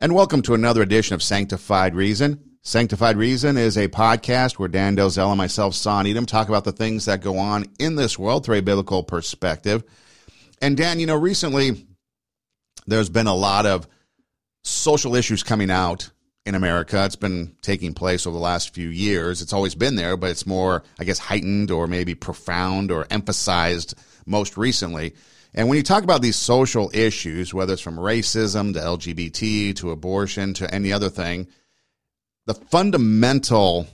And welcome to another edition of Sanctified Reason. Sanctified Reason is a podcast where Dan Delzell and myself, Son Edom, talk about the things that go on in this world through a biblical perspective. And Dan, you know, recently there's been a lot of social issues coming out in America. It's been taking place over the last few years. It's always been there, but it's more, I guess, heightened or maybe profound or emphasized most recently. And when you talk about these social issues, whether it's from racism to LGBT to abortion to any other thing, the fundamental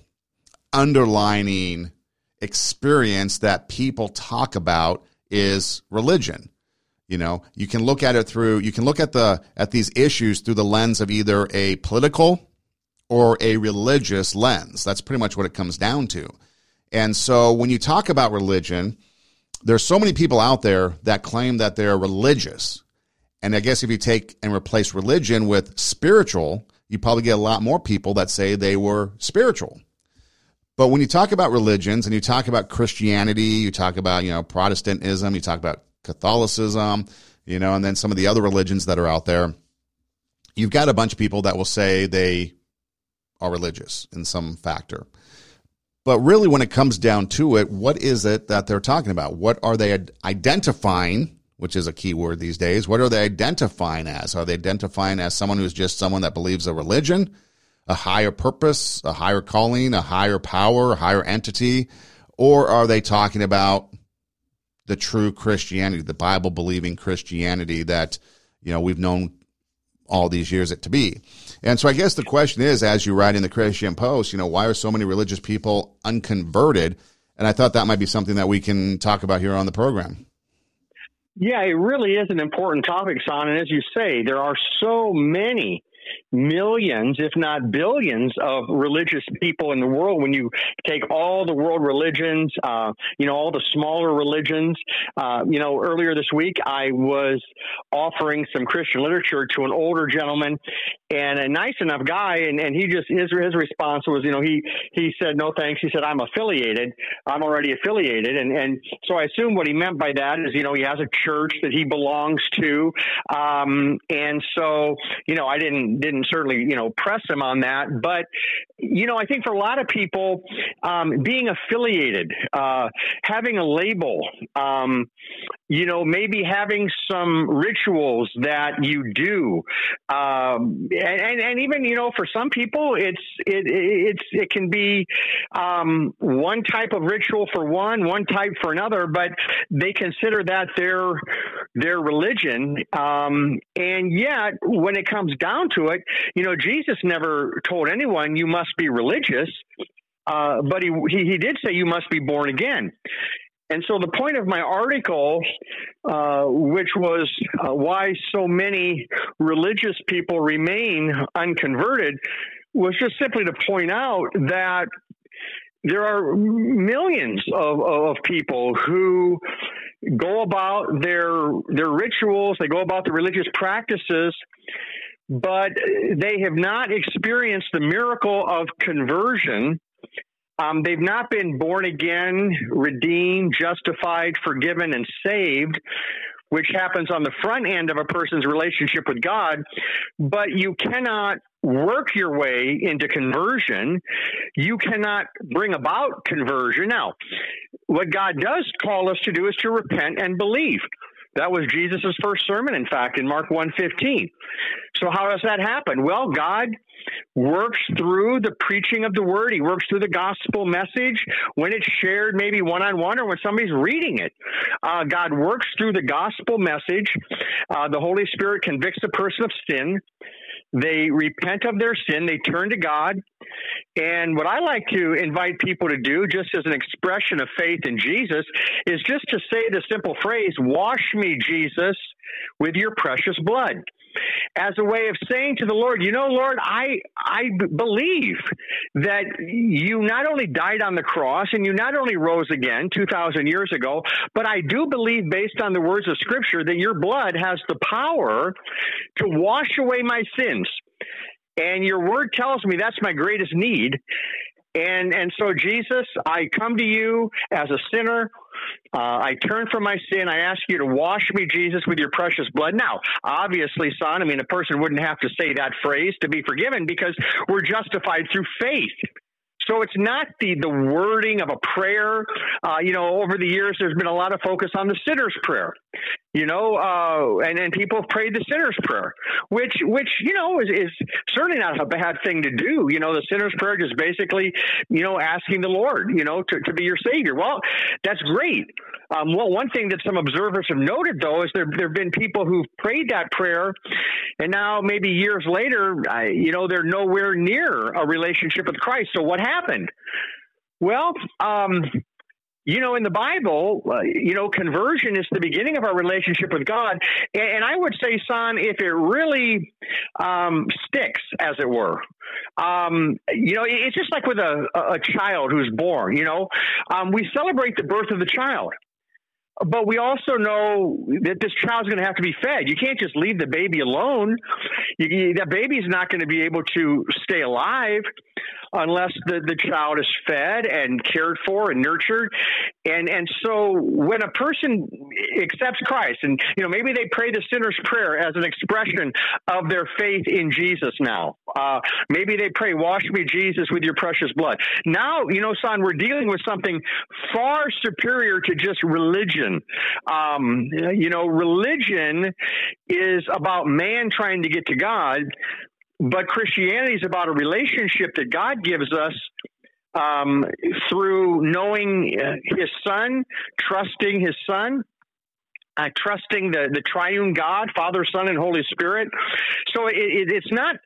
underlining experience that people talk about is religion. You know, you can look at it through you can look at the at these issues through the lens of either a political or a religious lens. That's pretty much what it comes down to. And so when you talk about religion, there's so many people out there that claim that they're religious. And I guess if you take and replace religion with spiritual, you probably get a lot more people that say they were spiritual. But when you talk about religions and you talk about Christianity, you talk about, you know, Protestantism, you talk about Catholicism, you know, and then some of the other religions that are out there, you've got a bunch of people that will say they are religious in some factor. But really, when it comes down to it, what is it that they're talking about? What are they identifying, which is a key word these days? What are they identifying as? Are they identifying as someone who's just someone that believes a religion, a higher purpose, a higher calling, a higher power, a higher entity? Or are they talking about the true Christianity, the Bible believing Christianity that, you know, we've known all these years it to be? And so I guess the question is, as you write in the Christian Post, you know, why are so many religious people unconverted? And I thought that might be something that we can talk about here on the program. Yeah, it really is an important topic, Son. And as you say, there are so many millions, if not billions, of religious people in the world. When you take all the world religions, uh, you know, all the smaller religions. Uh, you know, earlier this week, I was offering some Christian literature to an older gentleman, and a nice enough guy, and, and he just his his response was, you know, he he said no thanks. He said I'm affiliated. I'm already affiliated, and and so I assume what he meant by that is, you know, he has a church that he belongs to, um, and so you know, I didn't didn't certainly you know press him on that. But you know, I think for a lot of people, um, being affiliated, uh, having a label, um, you know, maybe having some rituals that you do, um, and, and even you know, for some people, it's it it's it can be um, one type of ritual for one, one type for another, but they consider that their their religion, um, and yet when it comes down to it, you know, Jesus never told anyone you must be religious, uh, but he, he, he did say you must be born again. And so the point of my article, uh, which was uh, why so many religious people remain unconverted, was just simply to point out that there are millions of, of people who go about their their rituals, they go about the religious practices but they have not experienced the miracle of conversion. Um, they've not been born again, redeemed, justified, forgiven, and saved, which happens on the front end of a person's relationship with God. But you cannot work your way into conversion. You cannot bring about conversion. Now, what God does call us to do is to repent and believe. That was Jesus' first sermon, in fact, in Mark 1.15. So how does that happen? Well, God works through the preaching of the word. He works through the gospel message when it's shared maybe one-on-one or when somebody's reading it. Uh, God works through the gospel message. Uh, the Holy Spirit convicts a person of sin. They repent of their sin. They turn to God. And what I like to invite people to do, just as an expression of faith in Jesus, is just to say the simple phrase, Wash me, Jesus, with your precious blood as a way of saying to the Lord, you know, Lord, I I believe that you not only died on the cross and you not only rose again 2000 years ago, but I do believe based on the words of scripture that your blood has the power to wash away my sins. And your word tells me that's my greatest need. And and so Jesus, I come to you as a sinner Uh, I turn from my sin. I ask you to wash me, Jesus, with your precious blood. Now, obviously, son, I mean, a person wouldn't have to say that phrase to be forgiven because we're justified through faith. So it's not the the wording of a prayer. Uh, you know, over the years, there's been a lot of focus on the sinner's prayer. You know, uh, and and people prayed the sinner's prayer, which which you know is, is certainly not a bad thing to do. You know, the sinner's prayer is basically you know asking the Lord you know to, to be your savior. Well, that's great. Um, well, one thing that some observers have noted though is there there have been people who've prayed that prayer, and now maybe years later, you know, they're nowhere near a relationship with Christ. So what happened? Well, um, you know, in the Bible, uh, you know, conversion is the beginning of our relationship with God. And, and I would say, son, if it really um, sticks, as it were, um, you know, it's just like with a, a child who's born, you know, um, we celebrate the birth of the child. But we also know that this child's going to have to be fed. You can't just leave the baby alone. You, you, that baby's not going to be able to stay alive unless the, the child is fed and cared for and nurtured. And and so when a person accepts Christ, and you know maybe they pray the sinner's prayer as an expression of their faith in Jesus. Now, uh, maybe they pray, "Wash me, Jesus, with your precious blood." Now, you know, son, we're dealing with something far superior to just religion. Um, you know, religion is about man trying to get to God. But Christianity is about a relationship that God gives us um, through knowing uh, His Son, trusting His Son, uh, trusting the, the triune God, Father, Son, and Holy Spirit. So it, it, it's not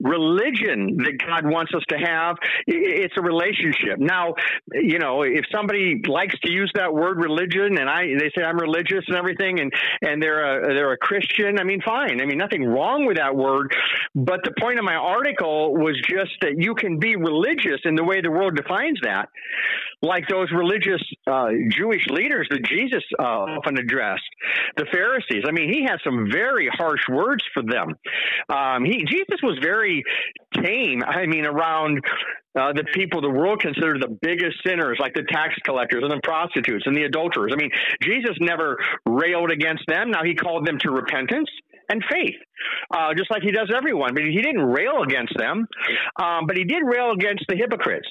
religion that God wants us to have. It's a relationship. Now, you know, if somebody likes to use that word religion and I, they say I'm religious and everything and, and they're a, they're a Christian, I mean, fine. I mean, nothing wrong with that word. But the point of my article was just that you can be religious in the way the world defines that, like those religious uh, Jewish leaders that Jesus uh, often addressed, the Pharisees. I mean, he had some very harsh words for them. Um, he Jesus was very tame. I mean, around uh, the people the world considered the biggest sinners, like the tax collectors and the prostitutes and the adulterers. I mean, Jesus never railed against them. Now he called them to repentance and faith, uh, just like he does everyone. But he didn't rail against them, um, but he did rail against the hypocrites.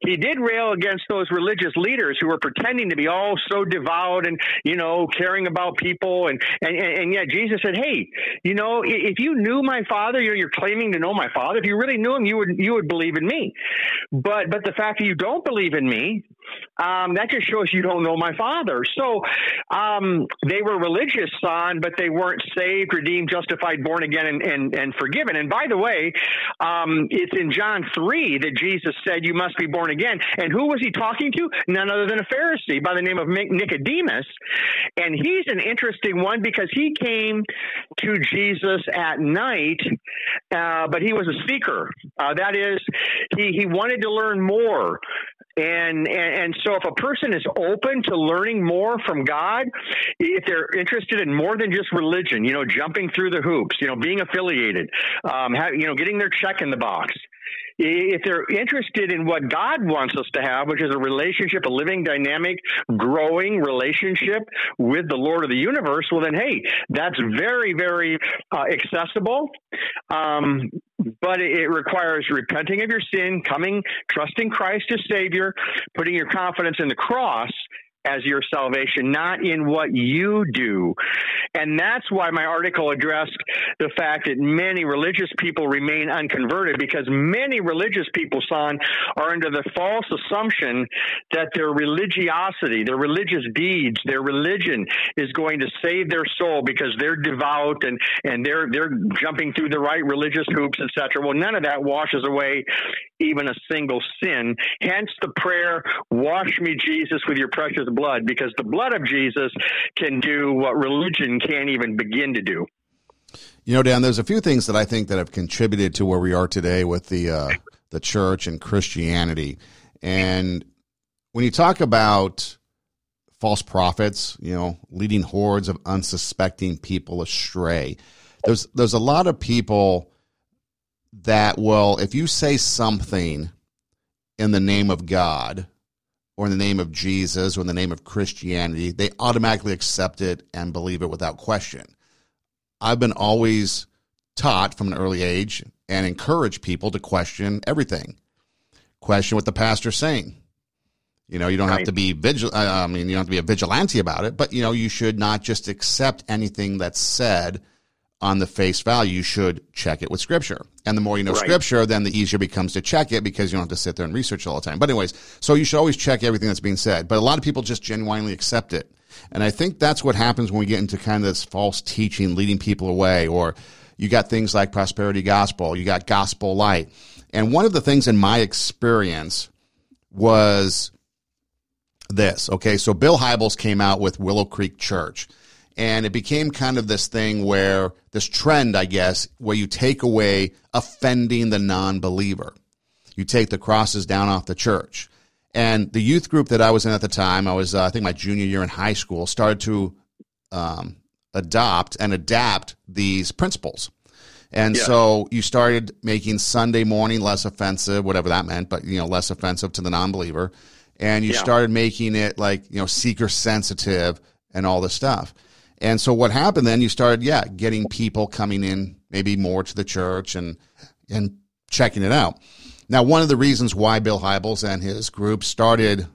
He did rail against those religious leaders who were pretending to be all so devout and, you know, caring about people. And, and, and yet Jesus said, Hey, you know, if you knew my father, you're, you're claiming to know my father. If you really knew him, you would, you would believe in me. But, but the fact that you don't believe in me, um, that just shows you don't know my father. So um, they were religious, son, but they weren't saved, redeemed, justified, born again, and, and, and forgiven. And by the way, um, it's in John 3 that Jesus said, You must be born again. And who was he talking to? None other than a Pharisee by the name of Nicodemus. And he's an interesting one because he came to Jesus at night, uh, but he was a seeker. Uh, that is, he, he wanted to learn more. And, and, and so if a person is open to learning more from God, if they're interested in more than just religion, you know, jumping through the hoops, you know, being affiliated, um, have, you know, getting their check in the box, if they're interested in what God wants us to have, which is a relationship, a living, dynamic, growing relationship with the Lord of the universe, well, then, hey, that's very, very uh, accessible. Um, but it requires repenting of your sin, coming, trusting Christ as Savior, putting your confidence in the cross, as your salvation, not in what you do. And that's why my article addressed the fact that many religious people remain unconverted because many religious people, son, are under the false assumption that their religiosity, their religious deeds, their religion is going to save their soul because they're devout and, and they're, they're jumping through the right religious hoops, etc. Well, none of that washes away even a single sin. Hence the prayer, wash me, Jesus, with your precious blood, because the blood of Jesus can do what religion can't even begin to do. You know, Dan, there's a few things that I think that have contributed to where we are today with the uh, the church and Christianity. And when you talk about false prophets, you know, leading hordes of unsuspecting people astray, there's there's a lot of people that will, if you say something in the name of God, or in the name of Jesus or in the name of Christianity, they automatically accept it and believe it without question. I've been always taught from an early age and encourage people to question everything. Question what the pastor's saying. You know, you don't right. have to be vigil. Uh, I mean, you don't have to be a vigilante about it, but you know, you should not just accept anything that's said on the face value. You should check it with scripture. And the more you know right. scripture, then the easier it becomes to check it because you don't have to sit there and research all the time. But anyways, so you should always check everything that's being said. But a lot of people just genuinely accept it. And I think that's what happens when we get into kind of this false teaching, leading people away, or you got things like prosperity gospel, you got gospel light. And one of the things in my experience was this. Okay, so Bill Hybels came out with Willow Creek Church. And it became kind of this thing where this trend, I guess, where you take away offending the non believer. You take the crosses down off the church. And the youth group that I was in at the time, I was, uh, I think, my junior year in high school, started to um, adopt and adapt these principles. And yeah. so you started making Sunday morning less offensive, whatever that meant, but you know, less offensive to the non-believer. And you yeah. started making it like, you know, seeker sensitive and all this stuff. And so what happened then, you started, yeah, getting people coming in maybe more to the church and, and checking it out. Now, one of the reasons why Bill Hybels and his group started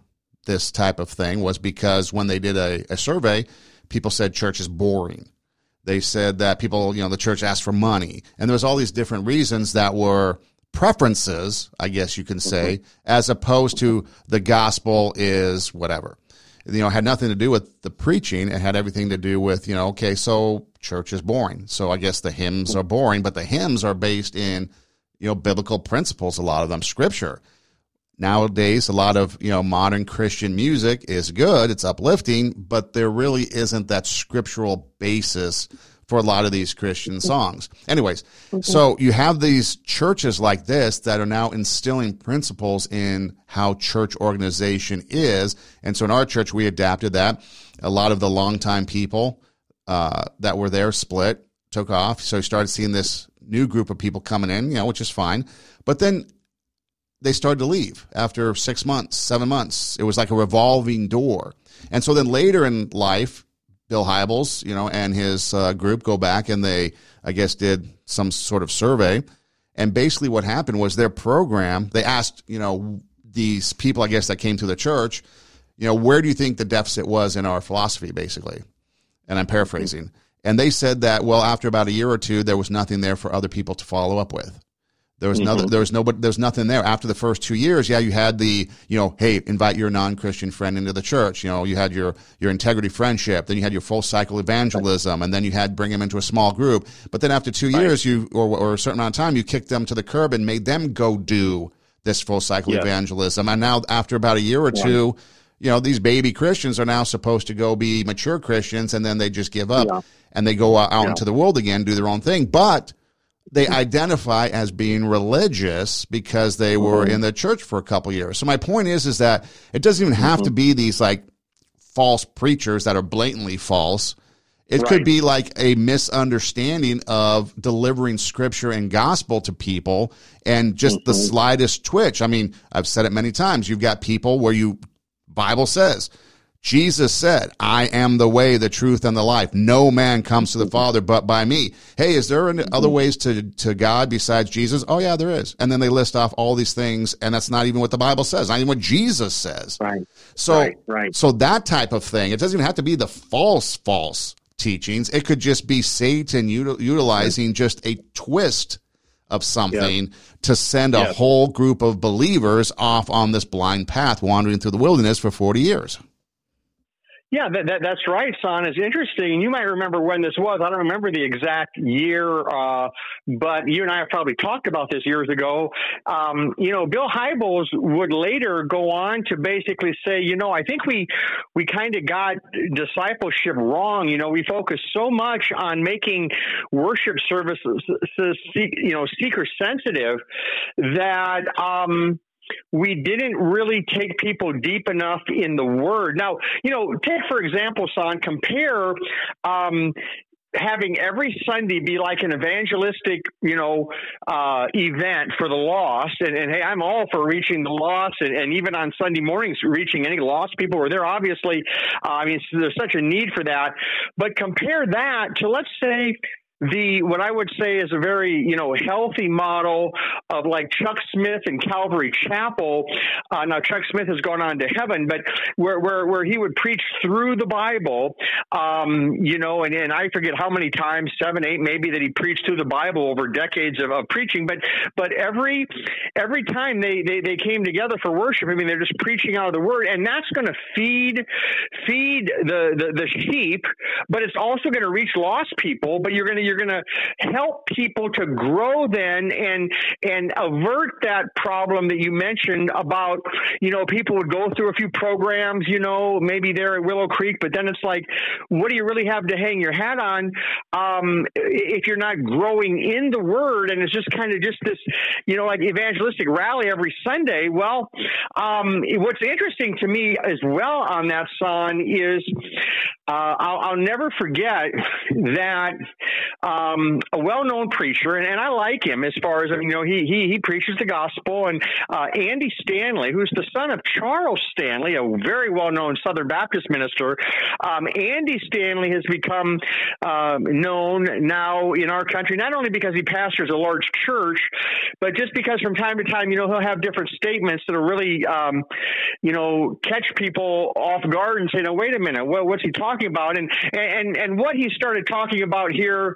this type of thing was because when they did a, a survey, people said church is boring. They said that people, you know, the church asked for money. And there was all these different reasons that were preferences, I guess you can say, mm-hmm. as opposed to the gospel is whatever you know, had nothing to do with the preaching. It had everything to do with, you know, okay, so church is boring. So I guess the hymns are boring, but the hymns are based in, you know, biblical principles, a lot of them scripture. Nowadays, a lot of, you know, modern Christian music is good. It's uplifting, but there really isn't that scriptural basis for a lot of these Christian songs. Anyways, so you have these churches like this that are now instilling principles in how church organization is. And so in our church, we adapted that. A lot of the longtime people uh, that were there split, took off. So you started seeing this new group of people coming in, you know, which is fine. But then they started to leave after six months, seven months. It was like a revolving door. And so then later in life, Bill Hybels, you know, and his uh, group go back and they, I guess, did some sort of survey. And basically, what happened was their program. They asked, you know, these people, I guess, that came to the church, you know, where do you think the deficit was in our philosophy, basically? And I'm paraphrasing. And they said that, well, after about a year or two, there was nothing there for other people to follow up with. There was mm-hmm. no, there was nobody, there's nothing there. After the first two years, yeah, you had the, you know, hey, invite your non-Christian friend into the church. You know, you had your, your integrity friendship, then you had your full cycle evangelism, right. and then you had bring them into a small group. But then after two right. years, you, or, or a certain amount of time, you kicked them to the curb and made them go do this full cycle yeah. evangelism. And now after about a year or yeah. two, you know, these baby Christians are now supposed to go be mature Christians and then they just give up yeah. and they go out into the world again, do their own thing. But they identify as being religious because they were mm-hmm. in the church for a couple years. So my point is, is that it doesn't even have mm-hmm. to be these like false preachers that are blatantly false. It right. could be like a misunderstanding of delivering scripture and gospel to people and just mm-hmm. the slightest twitch. I mean, I've said it many times. You've got people where you Bible says Jesus said, I am the way, the truth, and the life. No man comes to the Father but by me. Hey, is there other ways to, to God besides Jesus? Oh, yeah, there is. And then they list off all these things, and that's not even what the Bible says, not even what Jesus says. Right. So, right, right. so that type of thing, it doesn't even have to be the false, false teachings. It could just be Satan util- utilizing just a twist of something to send a whole group of believers off on this blind path, wandering through the wilderness for 40 years. Yeah, that, that, that's right, son. It's interesting. You might remember when this was. I don't remember the exact year, uh, but you and I have probably talked about this years ago. Um, you know, Bill Hybels would later go on to basically say, you know, I think we we kind of got discipleship wrong. You know, we focused so much on making worship services, you know, seeker sensitive that. Um, we didn't really take people deep enough in the word. Now, you know, take for example, son, compare um, having every Sunday be like an evangelistic, you know, uh, event for the lost. And, and, hey, I'm all for reaching the lost, and, and, even on Sunday mornings, reaching any lost people. Where there obviously, uh, I mean, there's such a need for that. But compare that to let's say the what I would say is a very you know healthy model of like Chuck Smith and Calvary Chapel. Uh, now Chuck Smith has gone on to heaven, but where where, where he would preach through the Bible, um, you know, and, and I forget how many times seven eight maybe that he preached through the Bible over decades of, of preaching, but but every every time they, they they came together for worship, I mean they're just preaching out of the Word, and that's going to feed feed the, the the sheep, but it's also going to reach lost people. But you're going to you're going to help people to grow then and and avert that problem that you mentioned about you know people would go through a few programs you know maybe there at Willow Creek but then it's like what do you really have to hang your hat on um, if you're not growing in the word? And it's just kind of just this you know like evangelistic rally every Sunday. Well um, what's interesting to me as well on that song is uh, I'll, I'll, never forget that um, a well-known preacher, and, and, I like him as far as you know, he he, he preaches the gospel. And uh, Andy Stanley, who's the son of Charles Stanley, a very well-known Southern Baptist minister, um, Andy Stanley has become uh, known now in our country not only because he pastors a large church, but just because from time to time, you know, he'll have different statements that are really, um, you know, catch people off guard and say, "No, wait a minute, what, what's he talking?" about. And, and, and what he started talking about here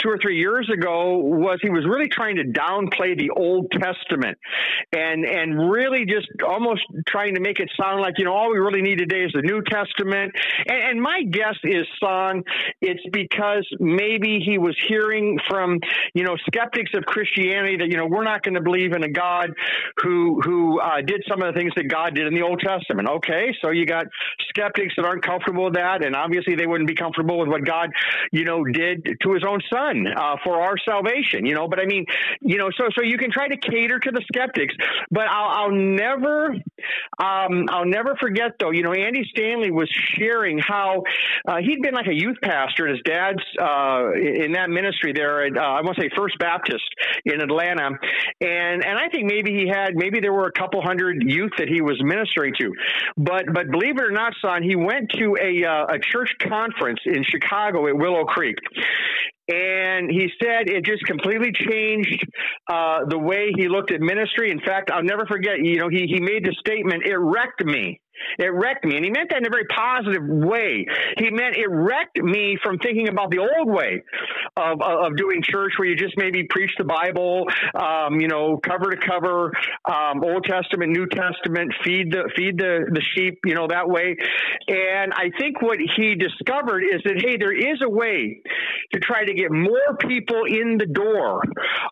two or three years ago was he was really trying to downplay the Old Testament and and really just almost trying to make it sound like you know all we really need today is the New Testament. And, and my guess is, son, it's because maybe he was hearing from you know skeptics of Christianity that you know we're not going to believe in a God who who uh, did some of the things that God did in the Old Testament. Okay, so you got skeptics that aren't comfortable with that, and obviously they wouldn't be comfortable with what God you know did to His own Son done uh, for our salvation, you know. But I mean, you know, so so you can try to cater to the skeptics, but I'll, I'll never, um, I'll never forget though. You know, Andy Stanley was sharing how uh, he'd been like a youth pastor at his dad's uh, in that ministry there at uh, I want to say First Baptist in Atlanta, and and I think maybe he had maybe there were a couple hundred youth that he was ministering to, but but believe it or not, son, he went to a uh, a church conference in Chicago at Willow Creek, and he said it just completely changed uh, the way he looked at ministry. In fact, I'll never forget. You know, he he made the statement, "It wrecked me." It wrecked me. And he meant that in a very positive way. He meant it wrecked me from thinking about the old way of, of doing church where you just maybe preach the Bible, um, you know, cover to cover, um, Old Testament, New Testament, feed the, feed the, the sheep, you know, that way. And I think what he discovered is that, hey, there is a way to try to get more people in the door.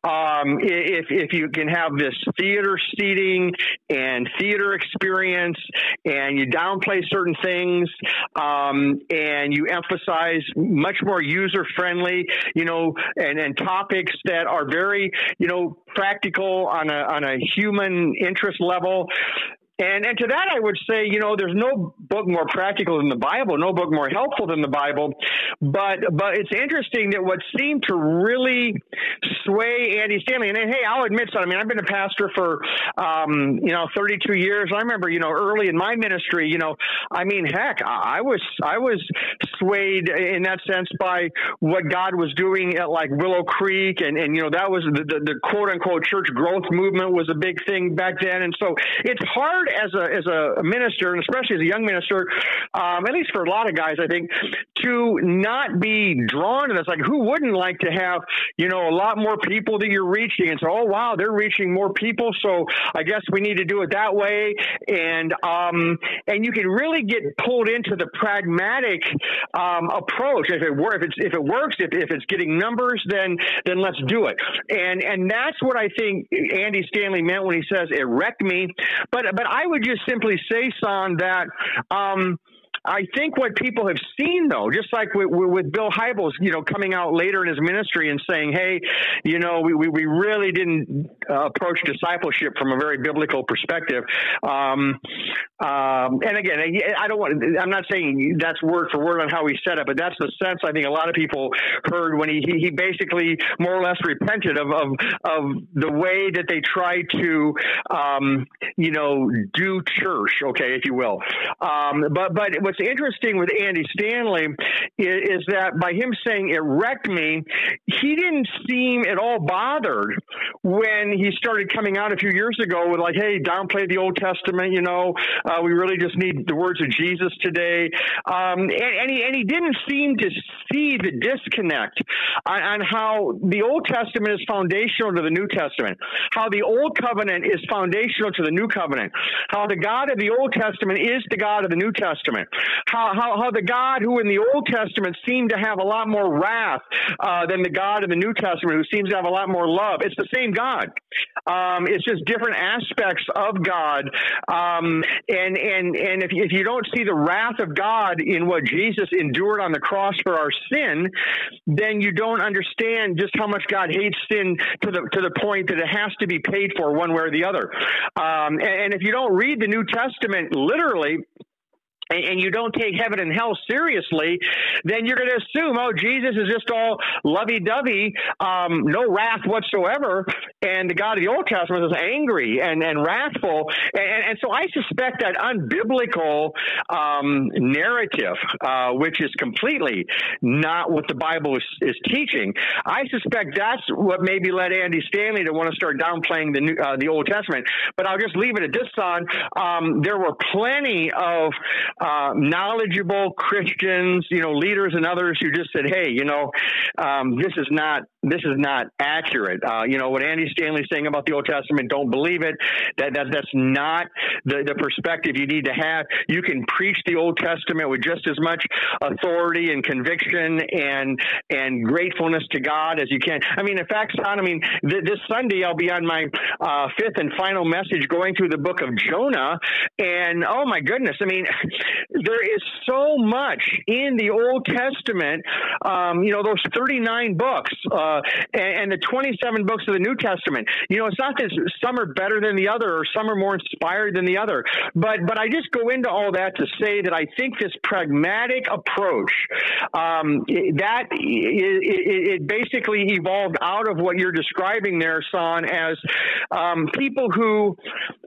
Um, if, if you can have this theater seating and theater experience and you downplay certain things um, and you emphasize much more user friendly, you know, and, and topics that are very, you know, practical on a, on a human interest level. And and to that I would say, you know, there's no book more practical than the Bible, no book more helpful than the Bible. But but it's interesting that what seemed to really sway Andy Stanley, and hey, I'll admit so. I mean, I've been a pastor for um, you know 32 years. I remember, you know, early in my ministry, you know, I mean, heck, I was I was swayed in that sense by what God was doing at like Willow Creek, and and you know that was the, the, the quote unquote church growth movement was a big thing back then, and so it's hard hard as a as a minister, and especially as a young minister, um, at least for a lot of guys, I think, to not be drawn to this. Like, who wouldn't like to have you know a lot more people that you're reaching, and so oh wow, they're reaching more people, so I guess we need to do it that way, and um, and you can really get pulled into the pragmatic um, approach. If it works, if it's if it works, if, if it's getting numbers, then then let's do it. And and that's what I think Andy Stanley meant when he says it wrecked me. But but I would just simply say, Son, that um, I think what people have seen, though, just like with, with Bill Hybels, you know, coming out later in his ministry and saying, hey, you know, we, we, we really didn't uh, approach discipleship from a very biblical perspective. Um, um, and again, I don't want, I'm not saying that's word for word on how he said it, but that's the sense I think a lot of people heard when he, he, he basically more or less repented of, of, of the way that they tried to, um, you know, do church, okay, if you will. Um, but, but what's interesting with Andy Stanley is, is that by him saying it wrecked me, he didn't seem at all bothered when he started coming out a few years ago with like, hey, downplay the Old Testament, you know, uh, we really just need the words of Jesus today. Um, and, and, he, and he didn't seem to see the disconnect on, on how the Old Testament is foundational to the New Testament, how the Old Covenant is foundational to the New Covenant, how the God of the Old Testament is the God of the New Testament, how, how, how the God who in the Old Testament seemed to have a lot more wrath uh, than the God in the New Testament who seems to have a lot more love. It's the same God. Um, it's just different aspects of God. Um, and and and if, if you don't see the wrath of God in what Jesus endured on the cross for our sin, then you don't understand just how much God hates sin to the to the point that it has to be paid for one way or the other. Um, and, and if you don't read the New Testament literally, and, you don't take heaven and hell seriously, then you're going to assume, oh, Jesus is just all lovey dovey, um, no wrath whatsoever. And the God of the Old Testament is angry and, and wrathful. And, and so I suspect that unbiblical um, narrative, uh, which is completely not what the Bible is, is, teaching, I suspect that's what maybe led Andy Stanley to want to start downplaying the, New, uh, the Old Testament. But I'll just leave it at this, son. Um, there were plenty of uh, knowledgeable Christians, you know, leaders and others who just said, "Hey, you know, um, this is not this is not accurate." Uh, you know, what Andy Stanley's saying about the Old Testament, don't believe it. That, that that's not the, the perspective you need to have. You can preach the Old Testament with just as much authority and conviction and and gratefulness to God as you can. I mean, in fact, son, I mean, th- this Sunday I'll be on my uh, fifth and final message going through the book of Jonah, and oh my goodness, I mean, there is so much in the Old Testament. Um, you know, those 39 books uh, and, and, the 27 books of the New Testament. You know, it's not that some are better than the other or some are more inspired than the other. But but I just go into all that to say that I think this pragmatic approach um, that it, it, basically evolved out of what you're describing there, Son, as um, people who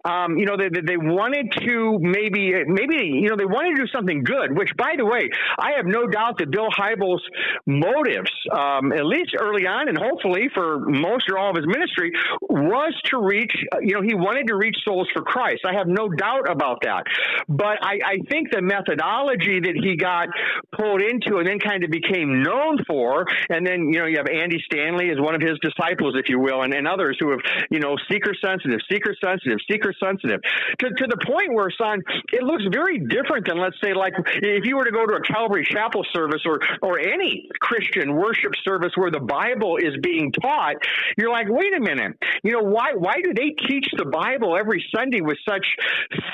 um, you know they, they wanted to maybe maybe you know they wanted to do something good, which, by the way, I have no doubt that Bill Hybels' motives, um, at least early on, and hopefully for most or all of his ministry, was to reach, you know, he wanted to reach souls for Christ. I have no doubt about that. But I, I think the methodology that he got pulled into and then kind of became known for, and then, you know, you have Andy Stanley as one of his disciples, if you will, and, and others who have, you know, seeker sensitive, seeker sensitive, seeker sensitive, to, to the point where, son, it looks very different than, let's say, like if you were to go to a Calvary Chapel service or or any Christian worship service where the Bible is being taught, you're like, wait a minute, you know why why do they teach the Bible every Sunday with such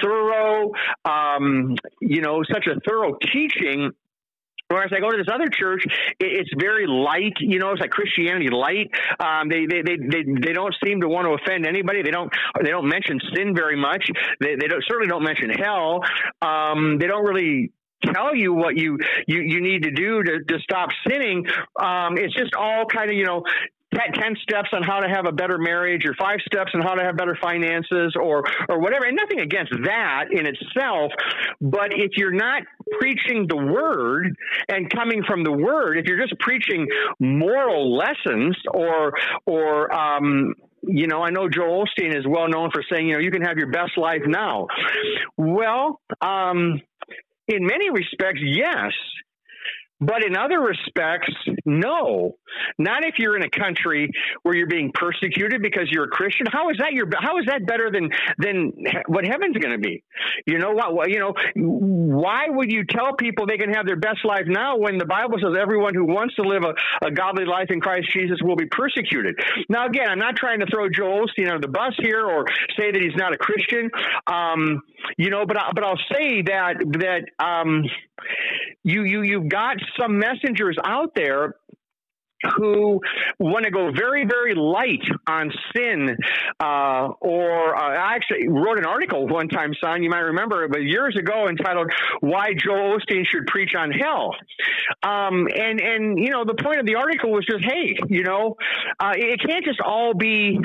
thorough, um, you know, such a thorough teaching? Whereas I go to this other church, it's very light. You know, it's like Christianity light. Um, they, they they they they don't seem to want to offend anybody. They don't they don't mention sin very much. They they don't, certainly don't mention hell. Um, they don't really tell you what you you, you need to do to, to stop sinning. Um, it's just all kind of you know 10 steps on how to have a better marriage or five steps on how to have better finances or or whatever and nothing against that in itself but if you're not preaching the word and coming from the word if you're just preaching moral lessons or or um you know, I know Joel Osteen is well known for saying, you know, you can have your best life now. Well, um, in many respects, yes. But in other respects, no. Not if you're in a country where you're being persecuted because you're a Christian. How is that your how is that better than than what heaven's going to be? You know what you know why would you tell people they can have their best life now when the Bible says everyone who wants to live a, a godly life in Christ Jesus will be persecuted? Now again, I'm not trying to throw Joel Osteen under the bus here or say that he's not a Christian. Um, you know, but I, but I'll say that that um, you you you've got some messengers out there who want to go very, very light on sin. Uh, or uh, I actually wrote an article one time, son, you might remember, it, but years ago entitled "Why Joel Osteen Should Preach on Hell." Um, and and you know the point of the article was just, hey, you know, uh, it can't just all be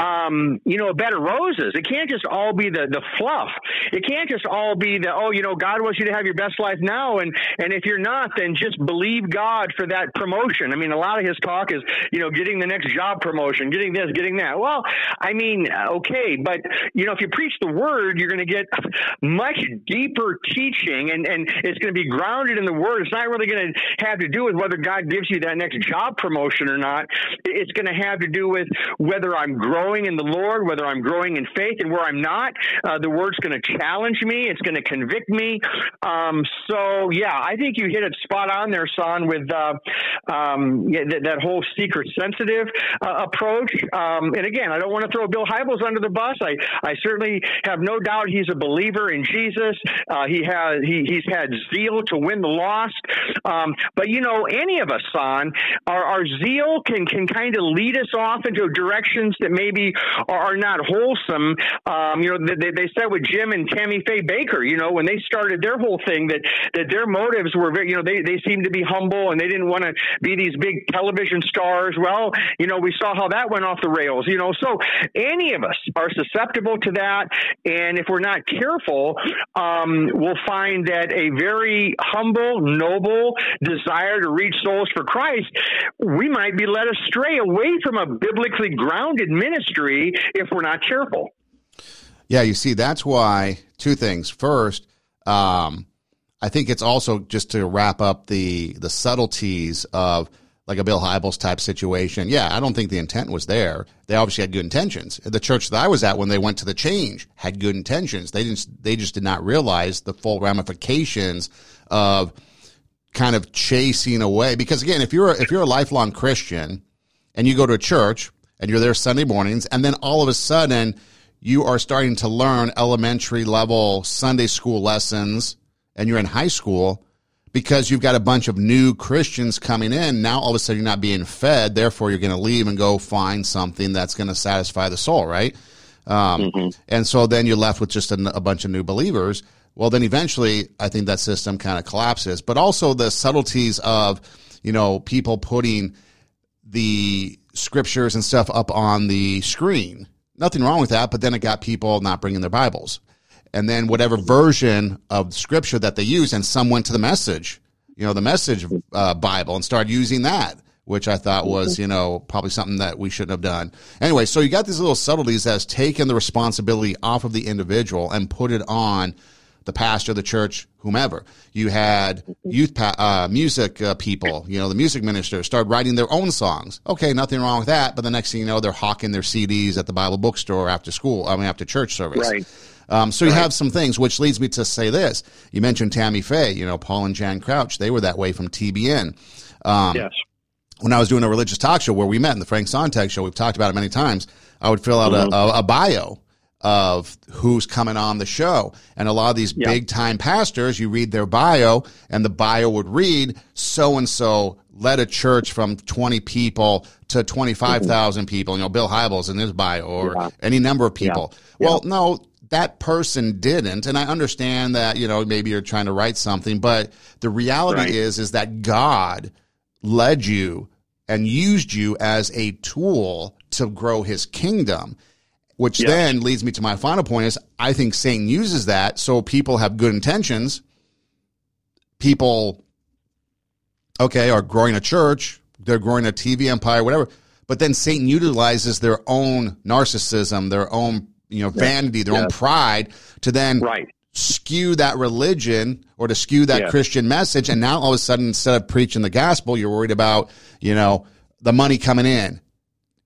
um, you know, a bed of roses. It can't just all be the, the fluff. It can't just all be the, oh, you know, God wants you to have your best life now. And, and if you're not, then just believe God for that promotion. I mean, a lot of his talk is, you know, getting the next job promotion, getting this, getting that. Well, I mean, okay, but, you know, if you preach the word, you're going to get much deeper teaching and, and it's going to be grounded in the word. It's not really going to have to do with whether God gives you that next job promotion or not. It's going to have to do with whether I'm growing growing in the Lord, whether I'm growing in faith, and where I'm not, uh, the Word's going to challenge me. It's going to convict me. Um, so, yeah, I think you hit it spot on there, son, with uh, um, yeah, that, that, whole seeker sensitive uh, approach. Um, and again, I don't want to throw Bill Hybels under the bus. I, I certainly have no doubt he's a believer in Jesus. Uh, he has he, he's had zeal to win the lost. Um, but you know, any of us, son, our, our zeal can can kind of lead us off into directions that maybe maybe are not wholesome. Um, you know, they, they said with Jim and Tammy Faye Bakker, you know, when they started their whole thing, that that their motives were very, you know, they they seemed to be humble and they didn't want to be these big television stars. Well, you know, we saw how that went off the rails. You know, so any of us are susceptible to that, and if we're not careful, um, we'll find that a very humble, noble desire to reach souls for Christ, we might be led astray away from a biblically grounded ministry if we're not careful. Yeah, you see, that's why two things. First, um, I think it's also just to wrap up the the subtleties of like a Bill Hybels type situation. Yeah, I don't think the intent was there. They obviously had good intentions. The church that I was at when they went to the change had good intentions. They didn't. They just did not realize the full ramifications of kind of chasing away. Because again, if you're a, if you're a lifelong Christian and you go to a church and you're there Sunday mornings, and then all of a sudden you are starting to learn elementary level Sunday school lessons, and you're in high school because you've got a bunch of new Christians coming in. Now all of a sudden you're not being fed, therefore you're going to leave and go find something that's going to satisfy the soul, right? Um, mm-hmm. And so then you're left with just a, a bunch of new believers. Well, then eventually I think that system kind of collapses. But also the subtleties of, you know, people putting the scriptures and stuff up on the screen. Nothing wrong with that, but then it got people not bringing their Bibles. And then whatever version of scripture that they use, and some went to the message, you know, the message uh, Bible and started using that, which I thought was, you know, probably something that we shouldn't have done. Anyway, so you got these little subtleties that has taken the responsibility off of the individual and put it on the pastor, the church, whomever. You had youth pa- uh, music uh, people, you know, the music ministers start writing their own songs. Okay, nothing wrong with that. But the next thing you know, they're hawking their CDs at the Bible bookstore after school. I mean, after church service. Right. Um, so right. you have some things, which leads me to say this. You mentioned Tammy Faye, you know, Paul and Jan Crouch. They were that way from TBN. Um, yes. When I was doing a religious talk show where we met in the Frank Sontag show, we've talked about it many times. I would fill out mm-hmm. a, a, a bio of who's coming on the show. And a lot of these big time pastors, you read their bio and the bio would read so and so led a church from 20 people to 25,000 mm-hmm. people. You know, Bill Hybels in his bio or yeah. any number of people. Yeah. Well, no, that person didn't. And I understand that, you know, maybe you're trying to write something, but the reality right. is, is that God led you and used you as a tool to grow his kingdom which yes. then leads me to my final point is I think Satan uses that so people have good intentions. People, okay, are growing a church, they're growing a TV empire, whatever. But then Satan utilizes their own narcissism, their own, you know, vanity, their yes. own pride to then right. skew that religion or to skew that Yeah. Christian message. And now all of a sudden, instead of preaching the gospel, you're worried about, you know, the money coming in.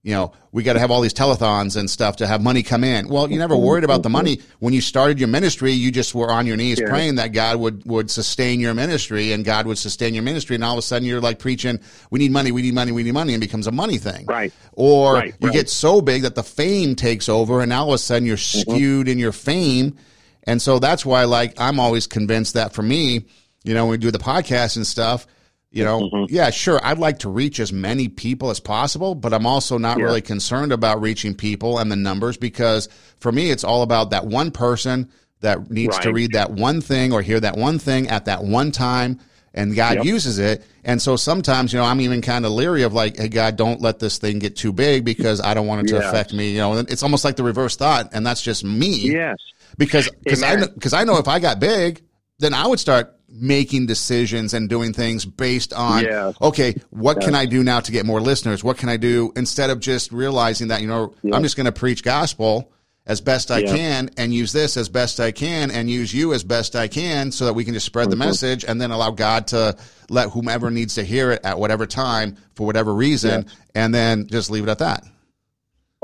You know, we got to have all these telethons and stuff to have money come in. Well, you never worried about the money when you started your ministry. You just were on your knees Yeah. praying that God would would sustain your ministry and God would sustain your ministry. And all of a sudden, you're like preaching, "We need money, we need money, we need money," and it becomes a money thing. Right. Or Right, you right. get so big that the fame takes over, and now all of a sudden you're Mm-hmm. skewed in your fame. And so that's why, like, I'm always convinced that for me, you know, when we do the podcast and stuff, you know, Mm-hmm. yeah, sure, I'd like to reach as many people as possible, but I'm also not Yeah. really concerned about reaching people and the numbers because for me, it's all about that one person that needs to read that one thing or hear that one thing at that one time. And God Yep. uses it. And so sometimes, you know, I'm even kind of leery of like, hey, God, don't let this thing get too big because I don't want it to affect me. You know, it's almost like the reverse thought. And that's just me Yes. because because I Amen. because I know if I got big, then I would start making decisions and doing things based on Yes. okay, what can I do now to get more listeners? What can I do instead of just realizing that you know Yeah. I'm just going to preach gospel as best I Yeah. can and use this as best I can and use you as best I can so that we can just spread Mm-hmm. the message and then allow God to let whomever needs to hear it at whatever time for whatever reason and then just leave it at that.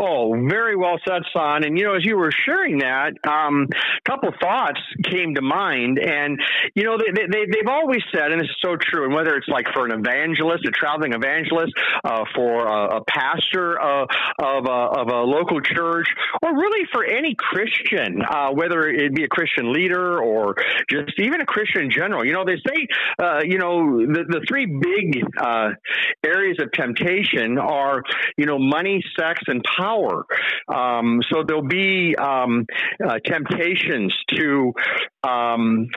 Oh, very well said, son. And you know, as you were sharing that, um, a couple thoughts came to mind. And you know, they, they they've always said, and it's so true. And whether it's like for an evangelist, a traveling evangelist, uh, for a, a pastor uh, of a, of a local church, or really for any Christian, uh, whether it be a Christian leader or just even a Christian in general. You know, they say, uh, you know, the the three big uh, areas of temptation are, you know, money, sex, and power. Um, so there'll be um, uh, temptations to. Um,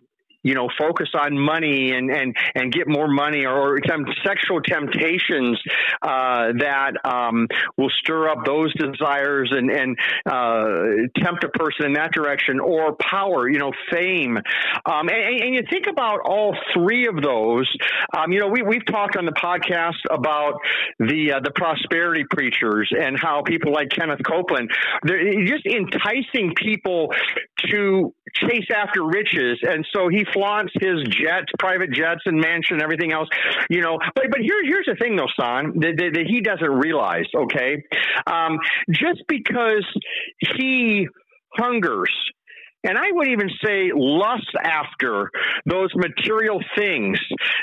you know, focus on money and, and, and get more money or some sexual temptations uh, that um, will stir up those desires and, and uh, tempt a person in that direction or power, you know, fame. Um, and, and you think about all three of those. Um, you know, we, we've talked on the podcast about the, uh, the prosperity preachers and how people like Kenneth Copeland, they're just enticing people to chase after riches. And so he flaunts his jets, private jets and mansion and everything else, you know. But but here's here's the thing though, Son, that, that, that he doesn't realize, okay? Um, just because he hungers and I would even say lust after those material things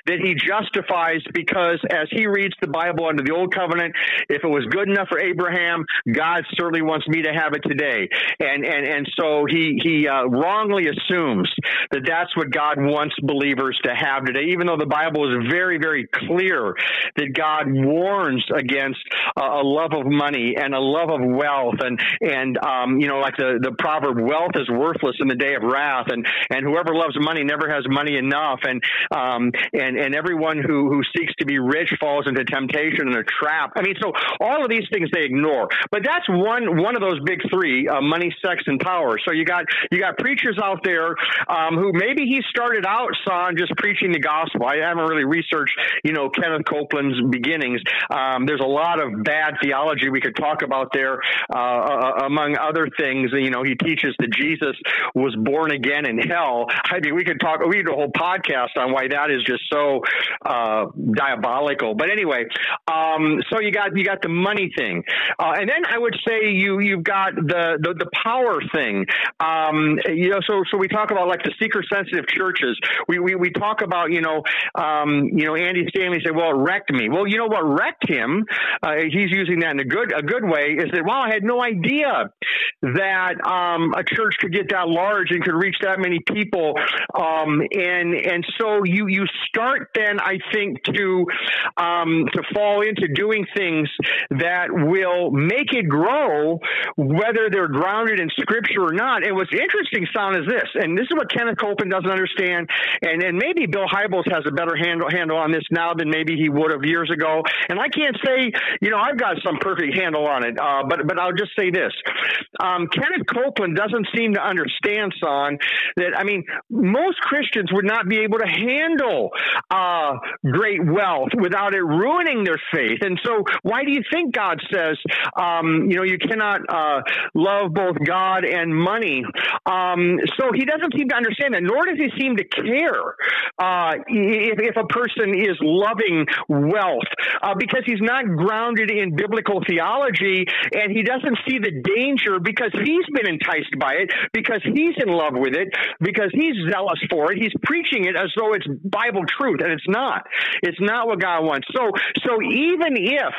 that he justifies because as he reads the Bible under the old covenant, if it was good enough for Abraham, God certainly wants me to have it today. And and and so he he uh, wrongly assumes that that's what God wants believers to have today, even though the Bible is very very clear that God warns against uh, a love of money and a love of wealth and and um, you know like the the proverb wealth is worthless in the day of wrath and and whoever loves money never has money enough and um and and everyone who who seeks to be rich falls into temptation and a trap. I mean so all of these things they ignore. But that's one one of those big three uh, money sex and power. So you got you got preachers out there um who maybe he started out son just preaching the gospel. I haven't really researched you know kenneth copeland's beginnings. Um there's a lot of bad theology we could talk about there uh, uh, among other things. You know he teaches that jesus was born again in hell. I mean, we could talk, we could a whole podcast on why that is just so uh, diabolical. But anyway, um, so you got you got the money thing, uh, and then I would say you you've got the the, the power thing. Um, you know, so so we talk about like the seeker sensitive churches. We, we we talk about you know um, you know Andy Stanley said, well, it wrecked me. Well, you know what wrecked him? Uh, he's using that in a good a good way. Is that well, I had no idea that um, a church could get that large and could reach that many people. Um, and and so you you start then I think to um, to fall into doing things that will make it grow, whether they're grounded in scripture or not. And what's interesting, Son, is this, and this is what Kenneth Copeland doesn't understand, and and maybe Bill Hybels has a better handle handle on this now than maybe he would have years ago. And I can't say, you know, I've got some perfect handle on it, uh, but but I'll just say this: um, Kenneth Copeland doesn't seem to understand understand, on that I mean, most Christians would not be able to handle uh, great wealth without it ruining their faith. And so, why do you think God says, um, you know, you cannot uh, love both God and money? Um, so he doesn't seem to understand that, nor does he seem to care uh, if, if, a person is loving wealth, uh, because he's not grounded in biblical theology, and he doesn't see the danger because he's been enticed by it, because he's in love with it, because he's zealous for it. He's preaching it as though it's Bible truth, and it's not. It's not what God wants. So, so even if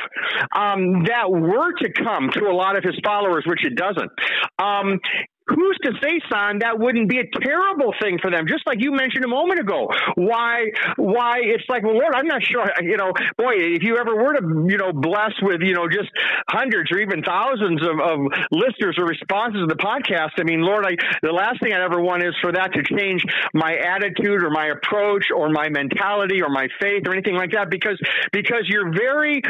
um, that were to come to a lot of his followers, which it doesn't, um, who's to say, son, that wouldn't be a terrible thing for them? Just like you mentioned a moment ago. Why, why it's like, well, Lord, I'm not sure, you know, boy, if you ever were to, you know, bless with, you know, just hundreds or even thousands of, of listeners or responses to the podcast, I mean, Lord, I, the last thing I'd ever want is for that to change my attitude or my approach or my mentality or my faith or anything like that because, because you're very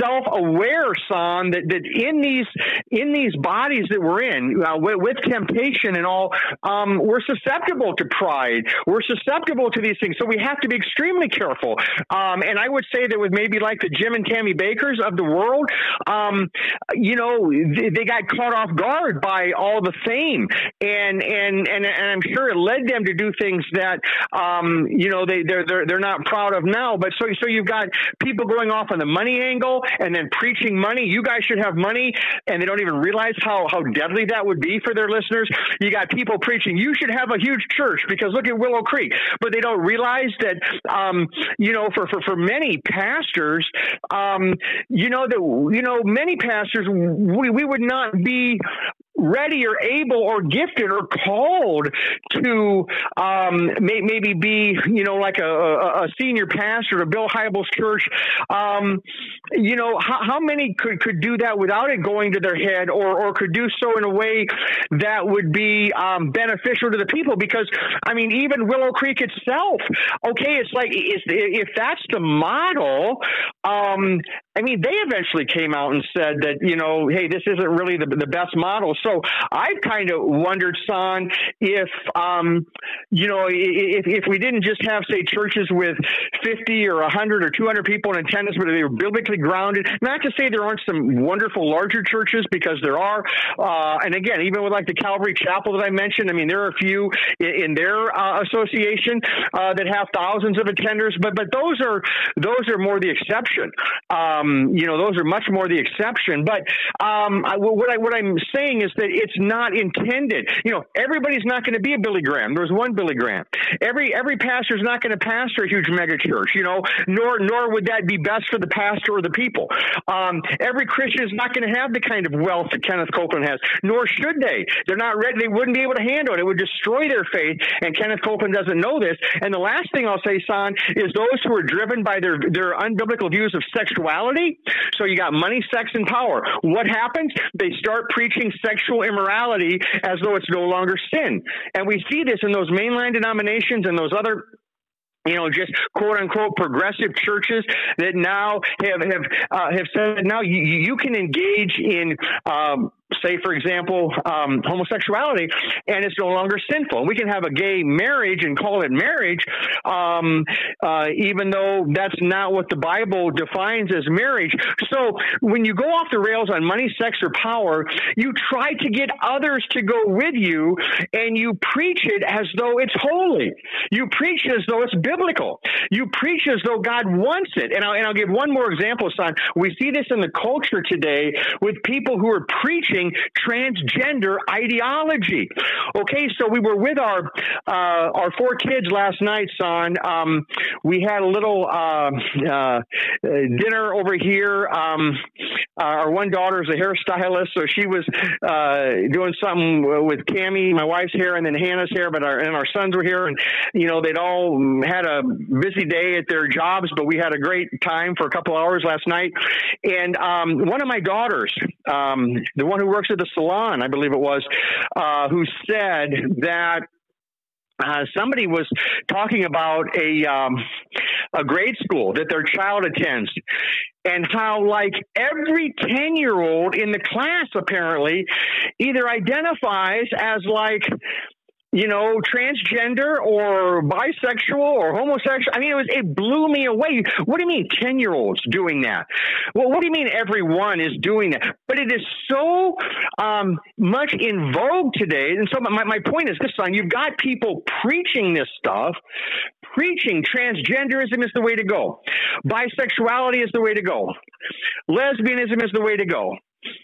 self-aware, son, that, that in these, in these bodies that we're in, uh, with, with temptation and all, um, we're susceptible to pride. We're susceptible to these things. So we have to be extremely careful. Um, and I would say that with maybe like the Jim and Tammy Bakkers of the world, um, you know, they, they, got caught off guard by all the fame. And, and, and, and I'm sure it led them to do things that, um, you know, they, they're, they're, they're not proud of now. But so, so you've got people going off on the money angle and then preaching money. You guys should have money. And they don't even realize how, how deadly that would be for their listeners. You got people preaching, you should have a huge church because look at Willow Creek. But they don't realize that, um, you know, for, for, for many pastors, um, you know, that, you know, many pastors, we, we would not be ready or able or gifted or called to um, may, maybe be, you know, like a, a, a senior pastor of Bill Hybels Church. Um, you know, how, how, many could, could do that without it going to their head or, or could do so in a way that would be um, beneficial to the people? Because, I mean, even Willow Creek itself, okay, it's like if, if that's the model, um, I mean, they eventually came out and said that, you know, hey, this isn't really the, the best model. So I've kind of wondered, Son, if, um, you know, if, if we didn't just have, say, churches with 50 or 100 or 200 people in attendance, but they were biblically grounded, not to say there aren't some wonderful larger churches, because there are. Uh, and again, even with like the Calvary Chapel that I mentioned, I mean, there are a few in, in their uh, association uh, that have thousands of attenders, but, but those are, those are more the exception. Um, you know, those are much more the exception. But um, I, what, I, what I'm saying is that it's not intended. You know, everybody's not going to be a Billy Graham. There's one Billy Graham. Every every pastor is not going to pastor a huge megachurch. You know, nor nor would that be best for the pastor or the people. Um, every Christian is not going to have the kind of wealth that Kenneth Copeland has, nor should they. They're not ready. They wouldn't be able to handle it. It would destroy their faith. And Kenneth Copeland doesn't know this. And the last thing I'll say, Son, is those who are driven by their their unbiblical views of sexuality so you got money, sex, and power. What happens? They start preaching sexual immorality as though it's no longer sin. And we see this in those mainline denominations and those other you know, just quote unquote progressive churches that now have have uh, have said now you, you can engage in um, say, for example, um, homosexuality, and it's no longer sinful. We can have a gay marriage and call it marriage, um, uh, even though that's not what the Bible defines as marriage. So when you go off the rails on money, sex, or power, you try to get others to go with you, and you preach it as though it's holy. You preach it as though it's biblical. You preach as though God wants it. And I'll, and I'll give one more example, son. We see this in the culture today with people who are preaching pushing transgender ideology. Okay, so we were with our uh, our four kids last night, son. Um, we had a little uh, uh, dinner over here. Um, our one daughter is a hairstylist, so she was uh, doing something with Cami, my wife's hair, and then Hannah's hair. But our and our sons were here, and you know they'd all had a busy day at their jobs, but we had a great time for a couple hours last night. And um, one of my daughters, um, the one who works at the salon, I believe it was, uh, who said that uh, somebody was talking about a um, a grade school that their child attends, and how like every ten year old in the class apparently either identifies as like you know, transgender or bisexual or homosexual. I mean, it was it blew me away. What do you mean, ten year olds doing that? Well, what do you mean everyone is doing that? But it is so um, much in vogue today. And so my, my point is this, son. You've got people preaching this stuff, preaching transgenderism is the way to go, bisexuality is the way to go, lesbianism is the way to go.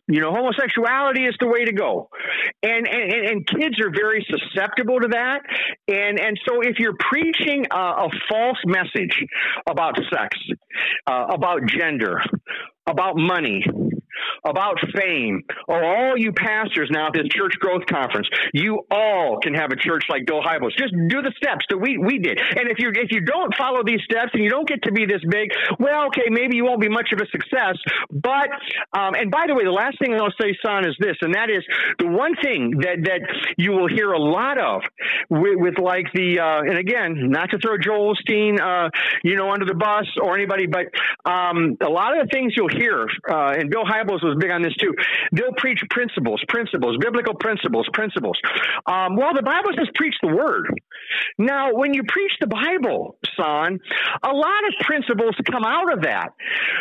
You know, homosexuality is the way to go, and and, and kids are very susceptible to that. And and so if you're preaching a, a false message about sex, uh, about gender, about money, about fame, or all you pastors now at this church growth conference, you all can have a church like Bill Hybels. Just do the steps that we, we did. And if you if you don't follow these steps and you don't get to be this big, well, okay, maybe you won't be much of a success. But um, and by the way, the last thing I'll say, son, is this, and that is the one thing that that you will hear a lot of with, with like the uh, and again, not to throw Joel Osteen, uh, you know, under the bus or anybody, but um, a lot of the things you'll hear, uh, and Bill Hybels was big on this too. They'll preach principles, principles, biblical principles, principles. Um, well, the Bible says preach the word. Now, when you preach the Bible, son, a lot of principles come out of that,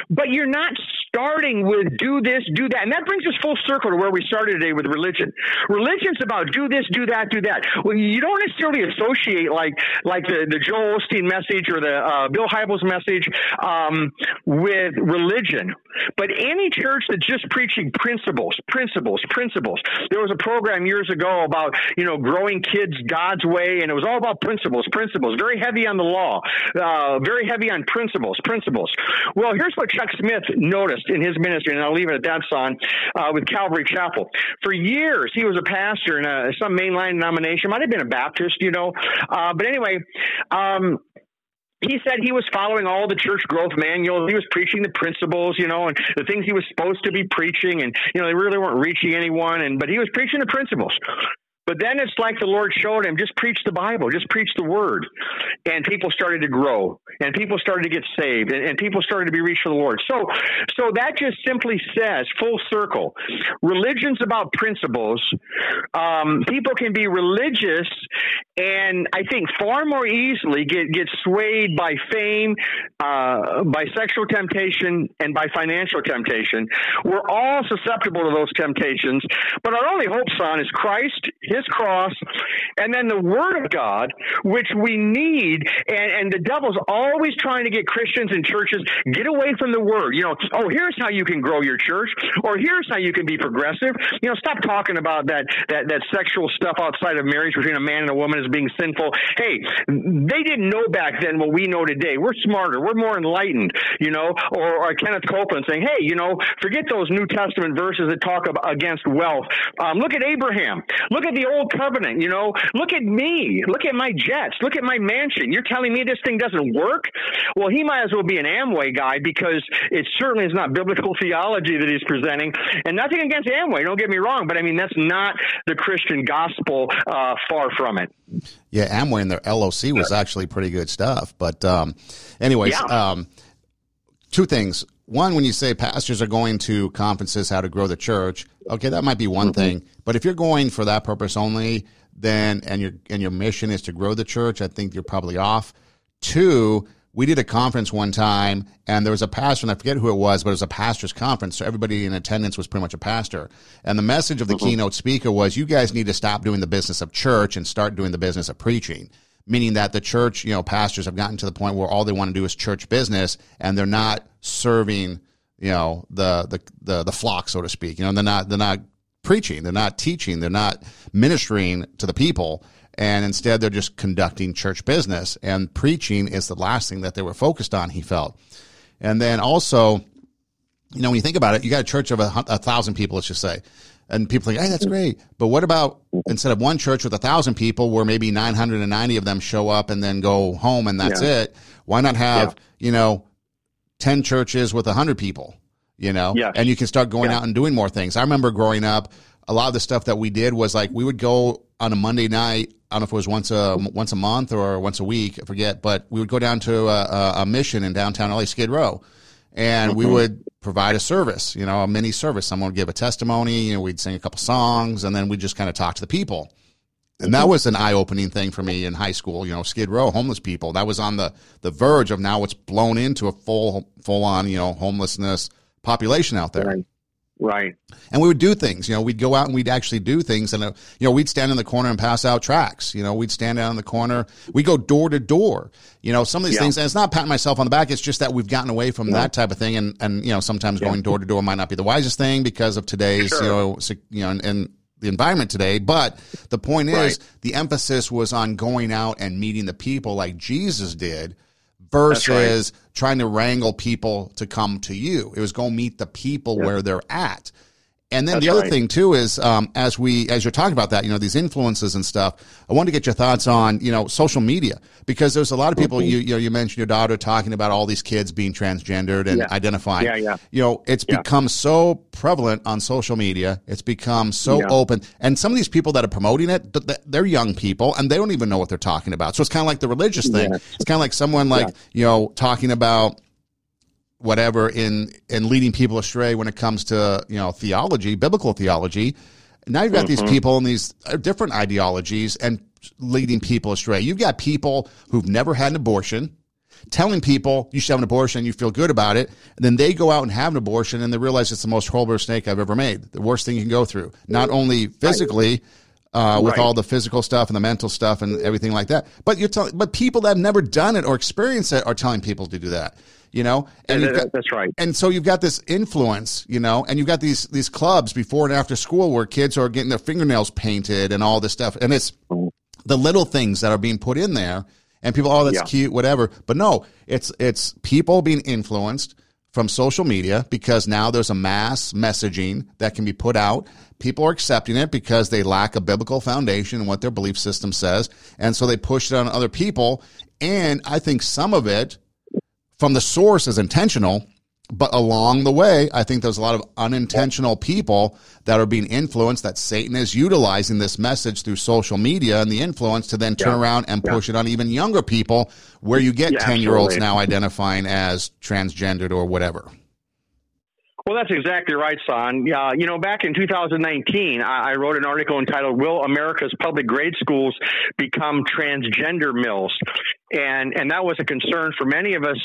but you're not starting with do this, do that. And that brings us full circle to where we started today with religion. Religion's about do this, do that, do that. Well, you don't necessarily associate like, like the, the Joel Osteen message or the uh, Bill Hybels message um, with religion. But any church that's just preaching principles, principles, principles. There was a program years ago about, you know, growing kids God's way, and it was all about principles, principles, very heavy on the law, uh, very heavy on principles, principles. Well, here's what Chuck Smith noticed in his ministry, and I'll leave it at that, son, uh, with Calvary Chapel. For years, he was a pastor in a, some mainline denomination, might have been a Baptist, you know. Uh, but anyway, um, he said he was following all the church growth manuals. He was preaching the principles, you know, and the things he was supposed to be preaching. And, you know, they really weren't reaching anyone. And, but he was preaching the principles. But then it's like the Lord showed him, just preach the Bible, just preach the word. And people started to grow and people started to get saved and, and, people started to be reached for the Lord. So, so that just simply says full circle. Religion's about principles. Um, people can be religious and I think far more easily get, get swayed by fame, uh, by sexual temptation and by financial temptation. We're all susceptible to those temptations, but our only hope, son, is Christ his cross, and then the word of God, which we need. And, and the devil's always trying to get Christians and churches get away from the word. You know, oh, here's how you can grow your church, or here's how you can be progressive. You know, stop talking about that that that sexual stuff outside of marriage between a man and a woman as being sinful. Hey, they didn't know back then what we know today. We're smarter. We're more enlightened. You know, or, or Kenneth Copeland saying, hey, you know, forget those New Testament verses that talk about, against wealth. Um, look at Abraham. Look at the old covenant, you know, look at me, look at my jets, look at my mansion. You're telling me this thing doesn't work? Well, he might as well be an Amway guy because it certainly is not biblical theology that he's presenting. And nothing against Amway, don't get me wrong, but I mean, that's not the Christian gospel, uh, far from it. Yeah, Amway and their LOC was actually pretty good stuff. But, um, anyways, yeah. um, two things one, when you say pastors are going to conferences, how to grow the church, okay, that might be one mm-hmm. thing. But if you're going for that purpose only, then and your and your mission is to grow the church, I think you're probably off. Two, we did a conference one time, and there was a pastor, and I forget who it was, but it was a pastor's conference, so everybody in attendance was pretty much a pastor. And the message of the mm-hmm. keynote speaker was, "You guys need to stop doing the business of church and start doing the business of preaching." meaning that the church, you know, pastors have gotten to the point where all they want to do is church business and they're not serving, you know, the the the, the flock, so to speak. You know, they're not they're not preaching, they're not teaching, they're not ministering to the people. And instead, they're just conducting church business. And preaching is the last thing that they were focused on, he felt. And then also, you know, when you think about it, you got a church of a, a thousand people, let's just say and people think, hey, that's great. But what about instead of one church with a thousand people, where maybe 990 of them show up and then go home and that's yeah. it? Why not have, yeah. you know, 10 churches with 100 people, you know? Yeah. And you can start going out and doing more things. I remember growing up, a lot of the stuff that we did was like we would go on a Monday night I don't know if it was once a once a month or once a week, I forget. But we would go down to a, a mission in downtown LA, Skid Row, and mm-hmm. we would provide a service, you know, a mini service. Someone would give a testimony, and we'd sing a couple songs, and then we'd just kind of talk to the people. And that was an eye opening thing for me in high school. You know, Skid Row, homeless people. That was on the the verge of now it's blown into a full full on you know homelessness population out there. Right. Right. And we would do things, you know, we'd go out and we'd actually do things. And, uh, you know, we'd stand in the corner and pass out tracks. You know, we'd stand out in the corner. We go door to door. You know, some of these yeah. things, and it's not patting myself on the back. It's just that we've gotten away from yeah. that type of thing. And, and, you know, sometimes yeah. going door to door might not be the wisest thing because of today's, sure. you know, you know, and, and the environment today. But the point is, right. the emphasis was on going out and meeting the people like Jesus did versus right. trying to wrangle people to come to you. It was go meet the people where they're at. And then That's the other right. thing too is, um, as we, as you're talking about that, you know, these influences and stuff, I want to get your thoughts on, you know, social media because there's a lot of people, mm-hmm. you, you know, you mentioned your daughter talking about all these kids being transgendered and yeah. identifying. Yeah, yeah. You know, it's yeah. become so prevalent on social media. It's become so yeah. open. And some of these people that are promoting it, they're young people and they don't even know what they're talking about. So it's kind of like the religious thing. It's kind of like someone like, you know, talking about, whatever in in leading people astray when it comes to you know theology, biblical theology. Now you've got mm-hmm. these people and these different ideologies and leading people astray. You've got people who've never had an abortion telling people you should have an abortion, you feel good about it, and then they go out and have an abortion and they realize it's the most horrible snake I've ever made. The worst thing you can go through, not only physically. Uh, with right. all the physical stuff and the mental stuff and everything like that, but you're telling, but people that have never done it or experienced it are telling people to do that you know and got, that's right and so you've got this influence you know and you've got these these clubs before and after school where kids are getting their fingernails painted and all this stuff and it's mm. the little things that are being put in there and people oh that's yeah. cute whatever but no it's it's people being influenced from social media because now there's a mass messaging that can be put out. People are accepting it because they lack a biblical foundation in what their belief system says. And so they push it on other people. And I think some of it from the source is intentional, but along the way, I think there's a lot of unintentional people that are being influenced that Satan is utilizing this message through social media and the influence to then turn yeah. around and push yeah. it on even younger people where you get 10 year olds now identifying as transgendered or whatever. Well, that's exactly right, Son. Uh, you know, back in 2019, I, I wrote an article entitled "Will America's Public Grade Schools Become Transgender Mills?" And and that was a concern for many of us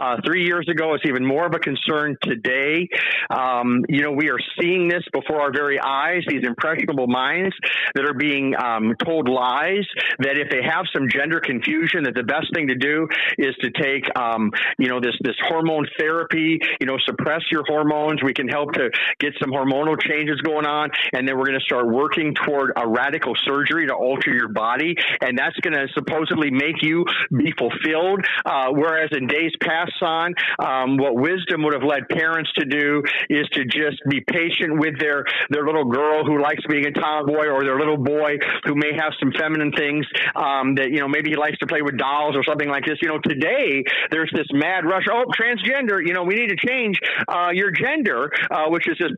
uh, three years ago. It's even more of a concern today. Um, you know, we are seeing this before our very eyes. These impressionable minds that are being um, told lies that if they have some gender confusion, that the best thing to do is to take um, you know this this hormone therapy. You know, suppress your hormones. We can help to get some hormonal changes going on, and then we're going to start working toward a radical surgery to alter your body, and that's going to supposedly make you be fulfilled. Uh, whereas in days past, on um, what wisdom would have led parents to do is to just be patient with their their little girl who likes being a tomboy or their little boy who may have some feminine things um, that you know maybe he likes to play with dolls or something like this. You know, today there's this mad rush. Oh, transgender. You know, we need to change uh, your gender, uh, which is just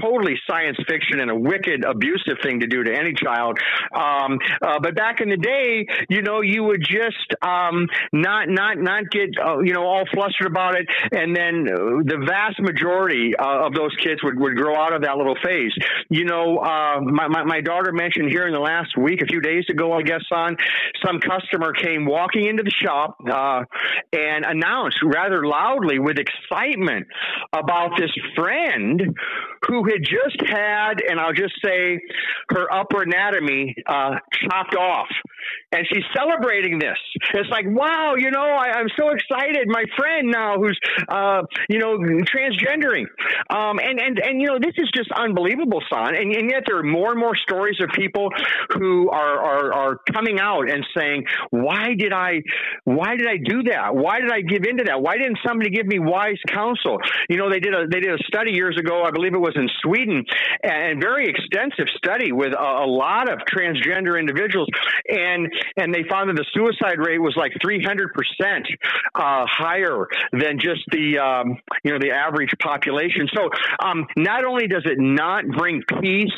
totally science fiction and a wicked, abusive thing to do to any child. Um, uh, but back in the day, you know, you would just um, not not not get uh, you know all flustered about it, and then uh, the vast majority uh, of those kids would, would grow out of that little phase. You know, uh, my, my, my daughter mentioned here in the last week, a few days ago, I guess, on some customer came walking into the shop uh, and announced rather loudly with excitement about this friend who had just had, and I'll just say, her upper anatomy uh, chopped off and she's celebrating this. It's like, wow, you know, I, am so excited. My friend now, who's, uh, you know, transgendering, um, and and and you know, this is just unbelievable, son. And, and yet there are more and more stories of people who are, are are coming out and saying, why did I, why did I do that? Why did I give into that? Why didn't somebody give me wise counsel? You know, they did a they did a study years ago. I believe it was in Sweden, and very extensive study with a, a lot of transgender individuals, and and they found that the suicide rate was like 300 percent uh, higher than just the um, you know the average population. So um, not only does it not bring peace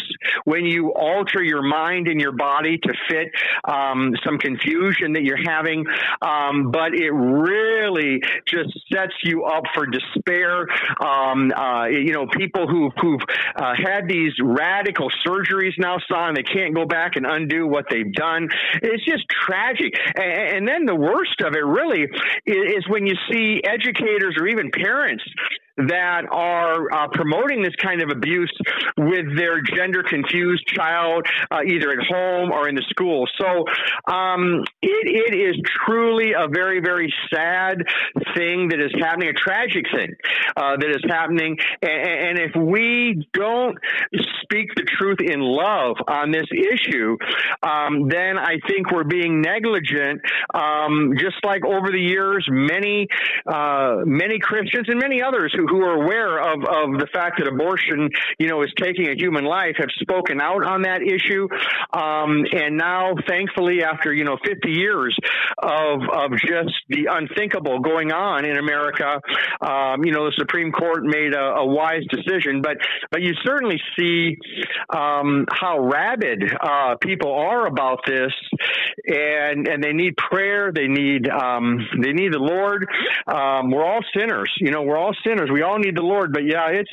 when you alter your mind and your body to fit um, some confusion that you're having, um, but it really just sets you up for despair. Um, uh, you know, people who've, who've uh, had these radical surgeries now, son, they can't go back and undo what they've done. It's just tragic. And, and then the worst of it really is, is when you see educators or even parents that are uh, promoting this kind of abuse with their gender confused child, uh, either at home or in the school. So um, it, it is truly a very, very sad thing that is happening, a tragic thing uh, that is happening. And, and, if we don't speak the truth in love on this issue, um, then I think we're being negligent. Um, just like over the years, many uh, many Christians and many others who who are aware of, of the fact that abortion, you know, is taking a human life have spoken out on that issue. Um, and now, thankfully, after, you know, 50 years of, of just the unthinkable going on in America, um, you know, the Supreme Court made a, a, wise decision. But, but you certainly see um, how rabid uh, people are about this. And, and they need prayer. They need, um, they need the Lord. Um, we're all sinners. You know, we're all sinners. We all need the Lord. But yeah, it's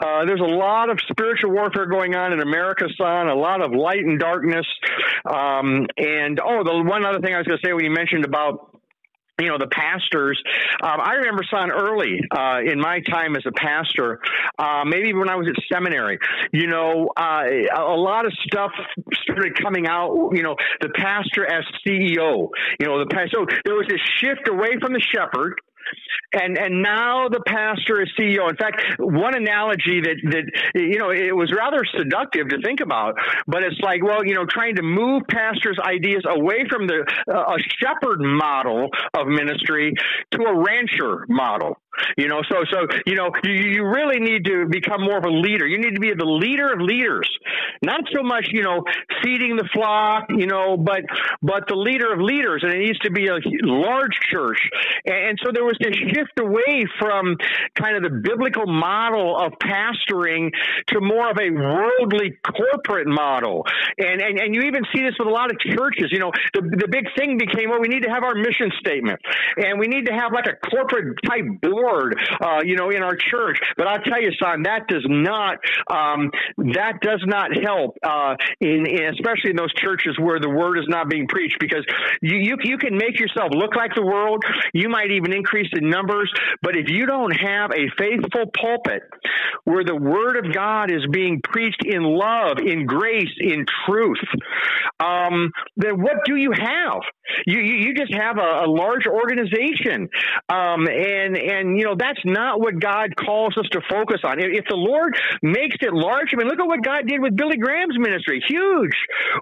uh, there's a lot of spiritual warfare going on in America, son. A lot of light and darkness. Um, and oh, the one other thing I was going to say when you mentioned about you know the pastors um, i remember son early uh, in my time as a pastor uh, maybe when i was at seminary you know uh, a lot of stuff started coming out you know the pastor as ceo you know the pastor so there was this shift away from the shepherd and and now the pastor is CEO. In fact, one analogy that that you know it was rather seductive to think about, but it's like well, you know, trying to move pastors' ideas away from the uh, a shepherd model of ministry to a rancher model. You know, so so you know, you, you really need to become more of a leader. You need to be the leader of leaders, not so much you know feeding the flock, you know, but but the leader of leaders, and it needs to be a large church. And so there was this shift away from kind of the biblical model of pastoring to more of a worldly corporate model. And and and you even see this with a lot of churches. You know, the the big thing became well, we need to have our mission statement, and we need to have like a corporate type board word, uh, you know, in our church. But I'll tell you, son, that does not um, that does not help, uh, in, in, especially in those churches where the word is not being preached, because you, you you can make yourself look like the world. You might even increase in numbers, but if you don't have a faithful pulpit where the word of God is being preached in love, in grace, in truth, um, then what do you have? You you, you just have a, a large organization, um, and and you know, that's not what God calls us to focus on. If the Lord makes it large, I mean, look at what God did with Billy Graham's ministry. Huge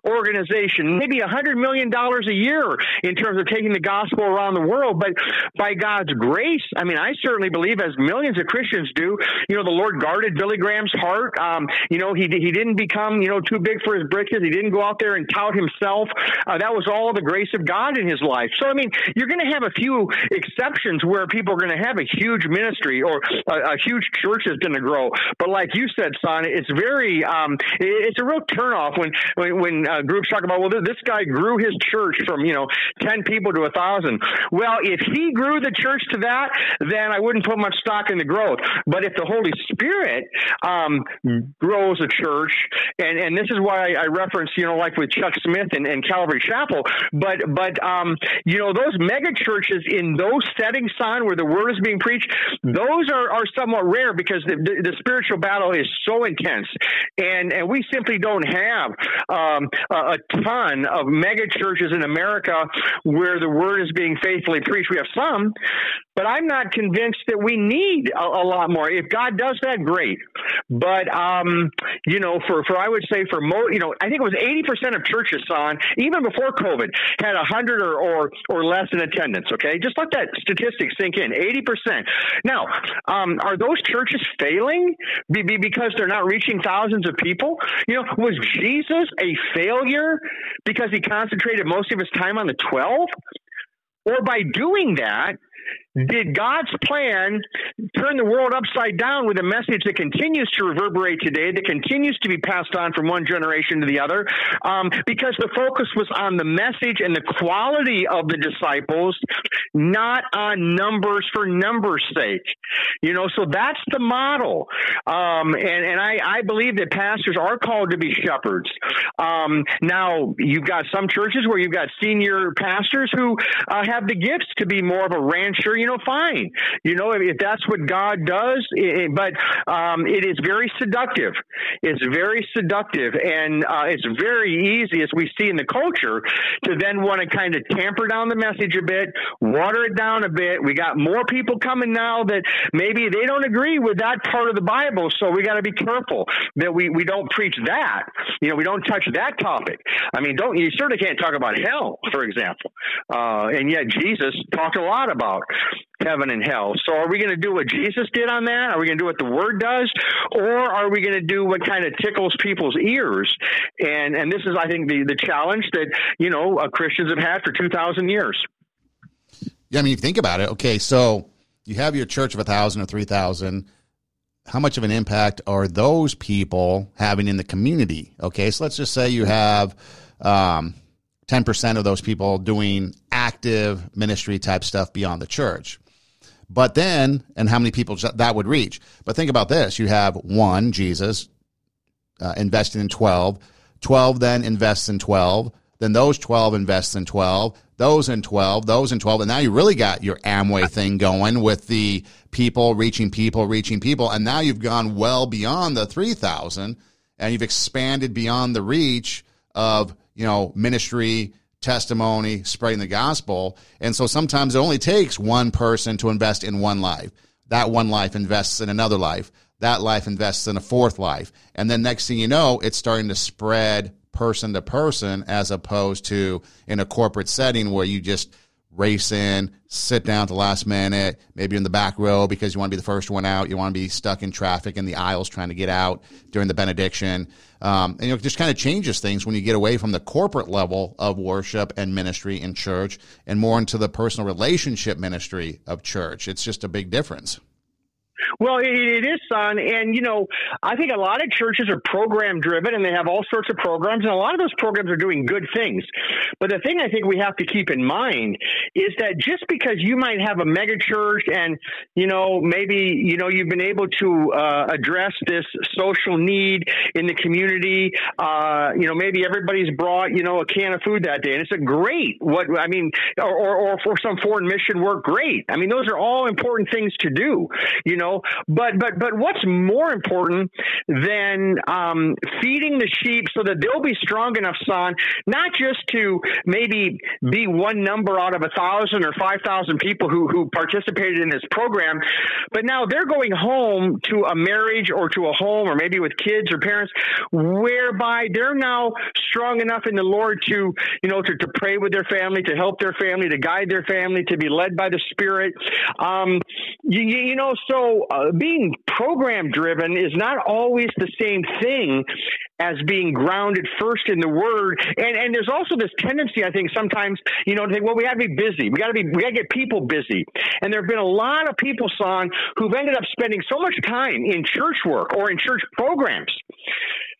organization, maybe a hundred million dollars a year in terms of taking the gospel around the world. But by God's grace, I mean, I certainly believe, as millions of Christians do, you know, the Lord guarded Billy Graham's heart. Um, you know, he he didn't become you know too big for his britches. He didn't go out there and tout himself. Uh, that was all the grace of God in his life. So I mean, you're going to have a few exceptions where people are going to have a huge ministry or a, a huge church is going to grow. But like you said, son, it's very um, it's a real turnoff when when, when uh, groups talk about well, this guy grew his church from you know ten people to a thousand. Well, if he grew the church to that, then I wouldn't put much stock in the growth. But if the Holy Spirit um, grows a church, and and this is why I, I reference you know like with Chuck Smith and, and Calvary Chapel, but but um, you know those mega churches in those settings, son, where the word is being preached, those are, are somewhat rare because the, the, the spiritual battle is so intense. And, and we simply don't have um, a, a ton of mega churches in America where the word is being faithfully preached. We have some, but I'm not convinced that we need a, a lot more. If God does that, great. But um, you know, for for I would say for most, you know, I think it was 80% of churches on even before COVID had 100 or or or less in attendance. Okay, just let that statistic sink in. 80%. Now, um, are those churches failing be, be because they're not reaching thousands of people? You know, was Jesus a failure because he concentrated most of his time on the 12? Or by doing that, did God's plan turn the world upside down with a message that continues to reverberate today, that continues to be passed on from one generation to the other? Um, because the focus was on the message and the quality of the disciples, not on numbers for numbers' sake. You know, so that's the model. Um, and and I, I believe that pastors are called to be shepherds. Um, now, you've got some churches where you've got senior pastors who uh, have the gifts to be more of a rancher. You know, fine. You know, if that's what God does, it, but um, it is very seductive. It's very seductive, and uh, it's very easy, as we see in the culture, to then want to kind of tamper down the message a bit, water it down a bit. We got more people coming now that maybe they don't agree with that part of the Bible, so we got to be careful that we, we don't preach that. You know, we don't touch that topic. I mean, don't you certainly can't talk about hell, for example. Uh, and yet Jesus talked a lot about heaven and hell. So are we going to do what Jesus did on that? Are we going to do what the Word does, or are we going to do what kind of tickles people's ears? And and this is, I think, the the challenge that you know uh, Christians have had for two thousand years. Yeah, I mean, if you think about it, okay, so you have your church of a thousand or three thousand. How much of an impact are those people having in the community? Okay, so let's just say you have. Um, 10% of those people doing active ministry type stuff beyond the church. But then, and how many people that would reach? But think about this you have one, Jesus, uh, investing in 12. 12 then invests in 12. Then those 12 invests in 12. Those in 12, those in 12. And now you really got your Amway thing going with the people reaching people, reaching people. And now you've gone well beyond the 3,000 and you've expanded beyond the reach of, you know, ministry, testimony, spreading the gospel. And so sometimes it only takes one person to invest in one life. That one life invests in another life. That life invests in a fourth life. And then next thing you know, it's starting to spread person to person as opposed to in a corporate setting where you just race in, sit down at the last minute. Maybe in the back row because you want to be the first one out. You want to be stuck in traffic in the aisles trying to get out during the benediction. Um, and you know, it just kind of changes things when you get away from the corporate level of worship and ministry in church and more into the personal relationship ministry of church. It's just a big difference. Well, it, it is, son. And, you know, I think a lot of churches are program driven and they have all sorts of programs, and a lot of those programs are doing good things. But the thing I think we have to keep in mind is that just because you might have a mega church and, you know, maybe, you know, you've been able to uh, address this social need in the community, uh, you know, maybe everybody's brought, you know, a can of food that day. And it's a great, what, I mean, or, or, or for some foreign mission work, great. I mean, those are all important things to do, you know, but but but what's more important than um, feeding the sheep so that they'll be strong enough, son, not just to maybe be one number out of a thousand or five thousand people who who participated in this program, but now they're going home to a marriage or to a home or maybe with kids or parents whereby they're now strong enough in the Lord to you know to, to pray with their family, to help their family, to guide their family, to be led by the Spirit. Um, you, you know, so uh, being program driven is not always the same thing as being grounded first in the word. And and there's also this tendency, I think, sometimes, you know, to think, well, we gotta be busy. We gotta be we gotta get people busy. And there have been a lot of people, son, who've ended up spending so much time in church work or in church programs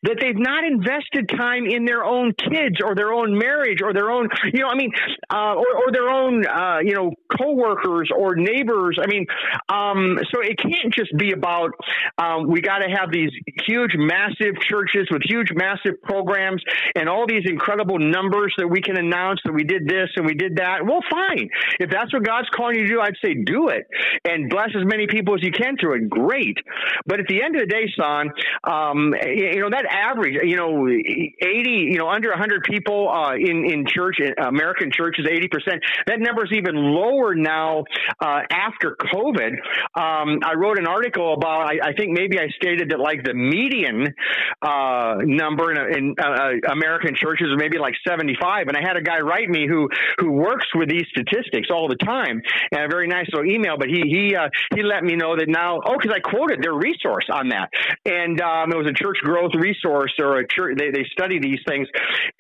that they've not invested time in their own kids or their own marriage or their own, you know, I mean, uh, or, or, their own, uh, you know, coworkers or neighbors. I mean, um, so it can't just be about um, we got to have these huge, massive churches with huge, massive programs and all these incredible numbers that we can announce that we did this and we did that. Well, fine. If that's what God's calling you to do, I'd say do it and bless as many people as you can through it. Great. But at the end of the day, son, um, you know, that average, you know, 80, you know, under 100 people uh, in in church, American churches, 80 percent. That number is even lower now uh, after COVID. Um, I wrote an article about. I, I, think maybe I stated that like the median uh, number in, in uh, American churches is maybe like 75, and I had a guy write me who who works with these statistics all the time, and a very nice little email. But he he uh, he let me know that now. Oh, because I quoted their resource on that, and um, it was a church growth resource or a church. They, they study these things,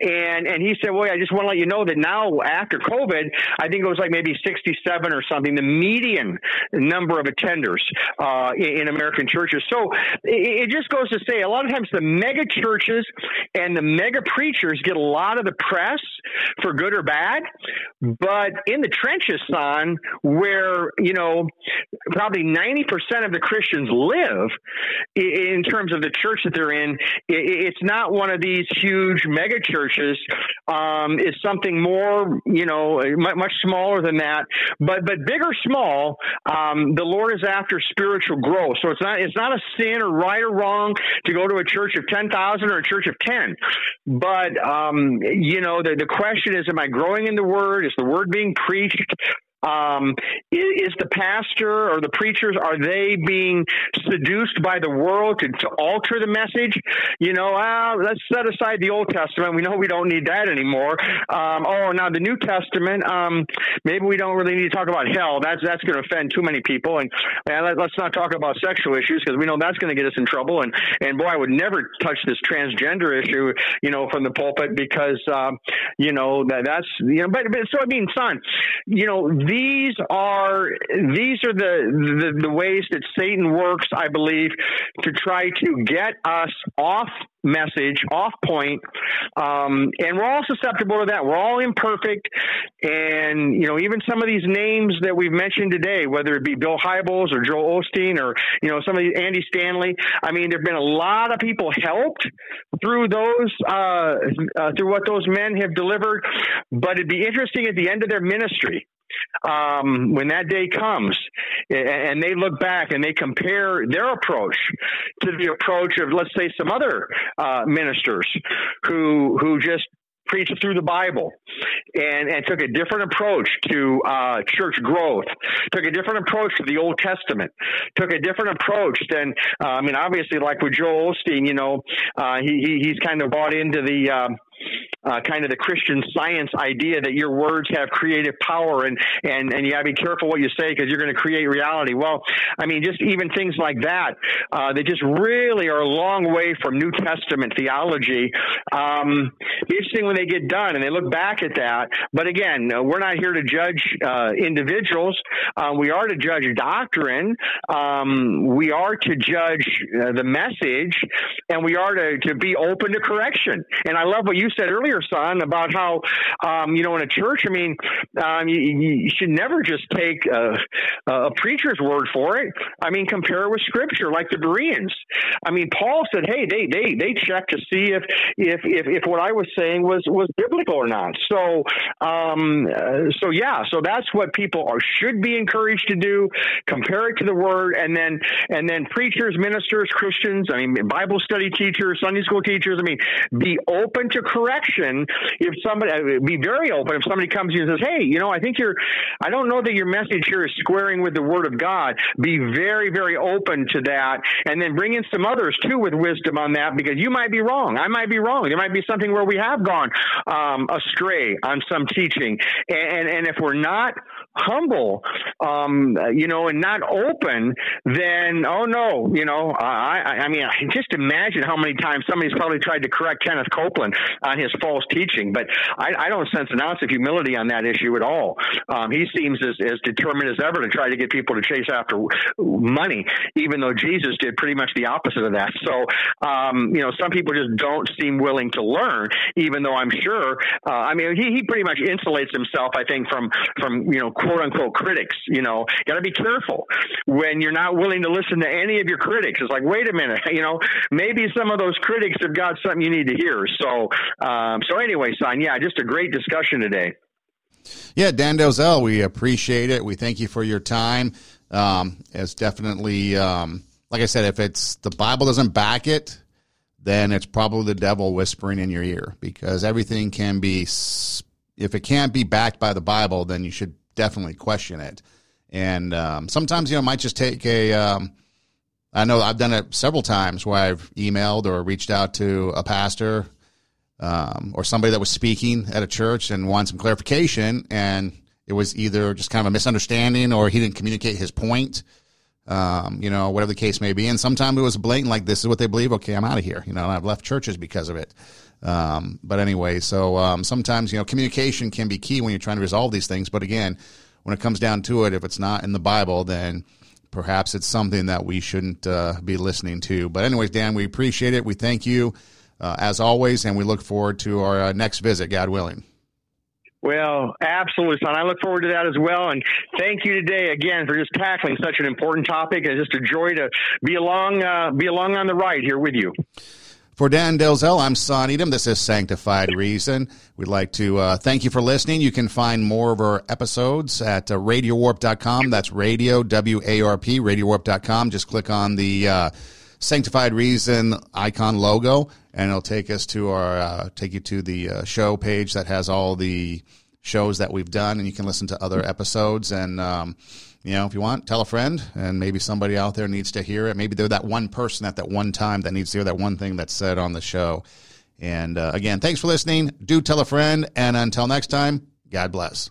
and and he said, "Well, I just want to let you know that now after COVID, I think it was like maybe 67 or something, the median number of attenders uh, in, in, American churches. So it, it just goes to say, a lot of times the mega churches and the mega preachers get a lot of the press for good or bad, but in the trenches, son, where you know probably 90% of the Christians live in terms of the church that they're in, it's not one of these huge mega churches. Um, it's something more, you know, much smaller than that. But but big or small, um, the Lord is after spiritual growth. So it's not it's not a sin or right or wrong to go to a church of ten thousand or a church of ten. But um, you know, the the question is, am I growing in the Word? Is the Word being preached? Um, is, the pastor or the preachers are they being seduced by the world to, to alter the message? You know, uh, let's set aside the Old Testament. We know we don't need that anymore. Um, oh, now the New Testament. Um, maybe we don't really need to talk about hell. That's that's going to offend too many people. And, and let, us not talk about sexual issues because we know that's going to get us in trouble. And and boy, I would never touch this transgender issue. You know, from the pulpit because um, you know that that's you know. But, but so I mean, son, you know these are these are the, the, the ways that Satan works, I believe, to try to get us off message, off point. Um, and we're all susceptible to that. We're all imperfect. And, you know, even some of these names that we've mentioned today, whether it be Bill Hybels or Joel Osteen or, you know, some of these, Andy Stanley, I mean, there have been a lot of people helped through those, uh, uh, through what those men have delivered. But it'd be interesting at the end of their ministry um, when that day comes and they look back and they compare their approach to the approach of, let's say, some other uh, ministers who who just preached through the Bible and, and took a different approach to uh, church growth, took a different approach to the Old Testament, took a different approach than, uh, I mean, obviously, like with Joel Osteen, you know, uh, he, he, he's kind of bought into the, um, uh, kind of the Christian science idea that your words have creative power and and and you got to be careful what you say because you're going to create reality. Well, I mean, just even things like that, uh, they just really are a long way from New Testament theology. Um, interesting when they get done and they look back at that. But again, we're not here to judge uh, individuals. Uh, we are to judge doctrine. Um, we are to judge uh, the message, and we are to, to be open to correction. And I love what you said earlier, son, about how, um, you know, in a church, I mean, um, you, you, should never just take a, a, preacher's word for it. I mean, compare it with scripture, like the Bereans. I mean, Paul said, hey, they, they, they checked to see if, if, if, if what I was saying was, was biblical or not. So, um, uh, so yeah, so that's what people are, should be encouraged to do. Compare it to the word and then, and then preachers, ministers, Christians, I mean, Bible study teachers, Sunday school teachers, I mean, be open to correction if somebody uh, be very open. If somebody comes to you and says hey you know i think you're i don't know that your message here is squaring with the word of god be very very open to that. And then bring in some others too with wisdom on that because you might be wrong. I might be wrong. There might be something where we have gone um, astray on some teaching. And, and if we're not humble, um, you know, and not open, then oh no, you know, I, I mean, just imagine how many times somebody's probably tried to correct Kenneth Copeland on his false teaching, but I, I don't sense an ounce of humility on that issue at all. Um, he seems as, as determined as ever to try to get people to chase after money, even though Jesus did pretty much the opposite of that. So, um, you know, some people just don't seem willing to learn, even though I'm sure. Uh, I mean, he, he pretty much insulates himself, I think, from from you know quote unquote critics. You know, got to be careful when you're not willing to listen to any of your critics. It's like, wait a minute, you know, maybe some of those critics have got something you need to hear. So, um, so anyway, son, yeah, just a great discussion today. Yeah, Dan Delzell, we appreciate it. We thank you for your time. Um, it's definitely, um, like I said, if it's the Bible doesn't back it, then it's probably the devil whispering in your ear because everything can be, if it can't be backed by the Bible, then you should definitely question it. And um, sometimes, you know, might just take a, um, I know I've done it several times where I've emailed or reached out to a pastor um, or somebody that was speaking at a church and wanted some clarification. And it was either just kind of a misunderstanding or he didn't communicate his point um, you know, whatever the case may be. And sometimes it was blatant, like this is what they believe. Okay, I'm out of here. You know, I've left churches because of it. Um, but anyway, so um, sometimes you know, communication can be key when you're trying to resolve these things. But again, when it comes down to it, if it's not in the Bible, then perhaps it's something that we shouldn't uh, be listening to. But anyways, Dan, we appreciate it. We thank you uh, as always, and we look forward to our uh, next visit, God willing. Well, absolutely, son. I look forward to that as well. And thank you today again for just tackling such an important topic. It's just a joy to be along, uh, be along on the ride here with you. For Dan Delzell, I'm Son Edom. This is Sanctified Reason. We'd like to uh, thank you for listening. You can find more of our episodes at uh, radiowarp.com. That's radio, W A R P, radiowarp.com. Just click on the uh, Sanctified Reason icon logo, and it'll take us to our uh, take you to the uh, show page that has all the shows that we've done, and you can listen to other episodes. And um, you know, if you want, tell a friend, and maybe somebody out there needs to hear it. Maybe they're that one person at that one time that needs to hear that one thing that's said on the show. And uh, again, thanks for listening. Do tell a friend, and until next time, God bless.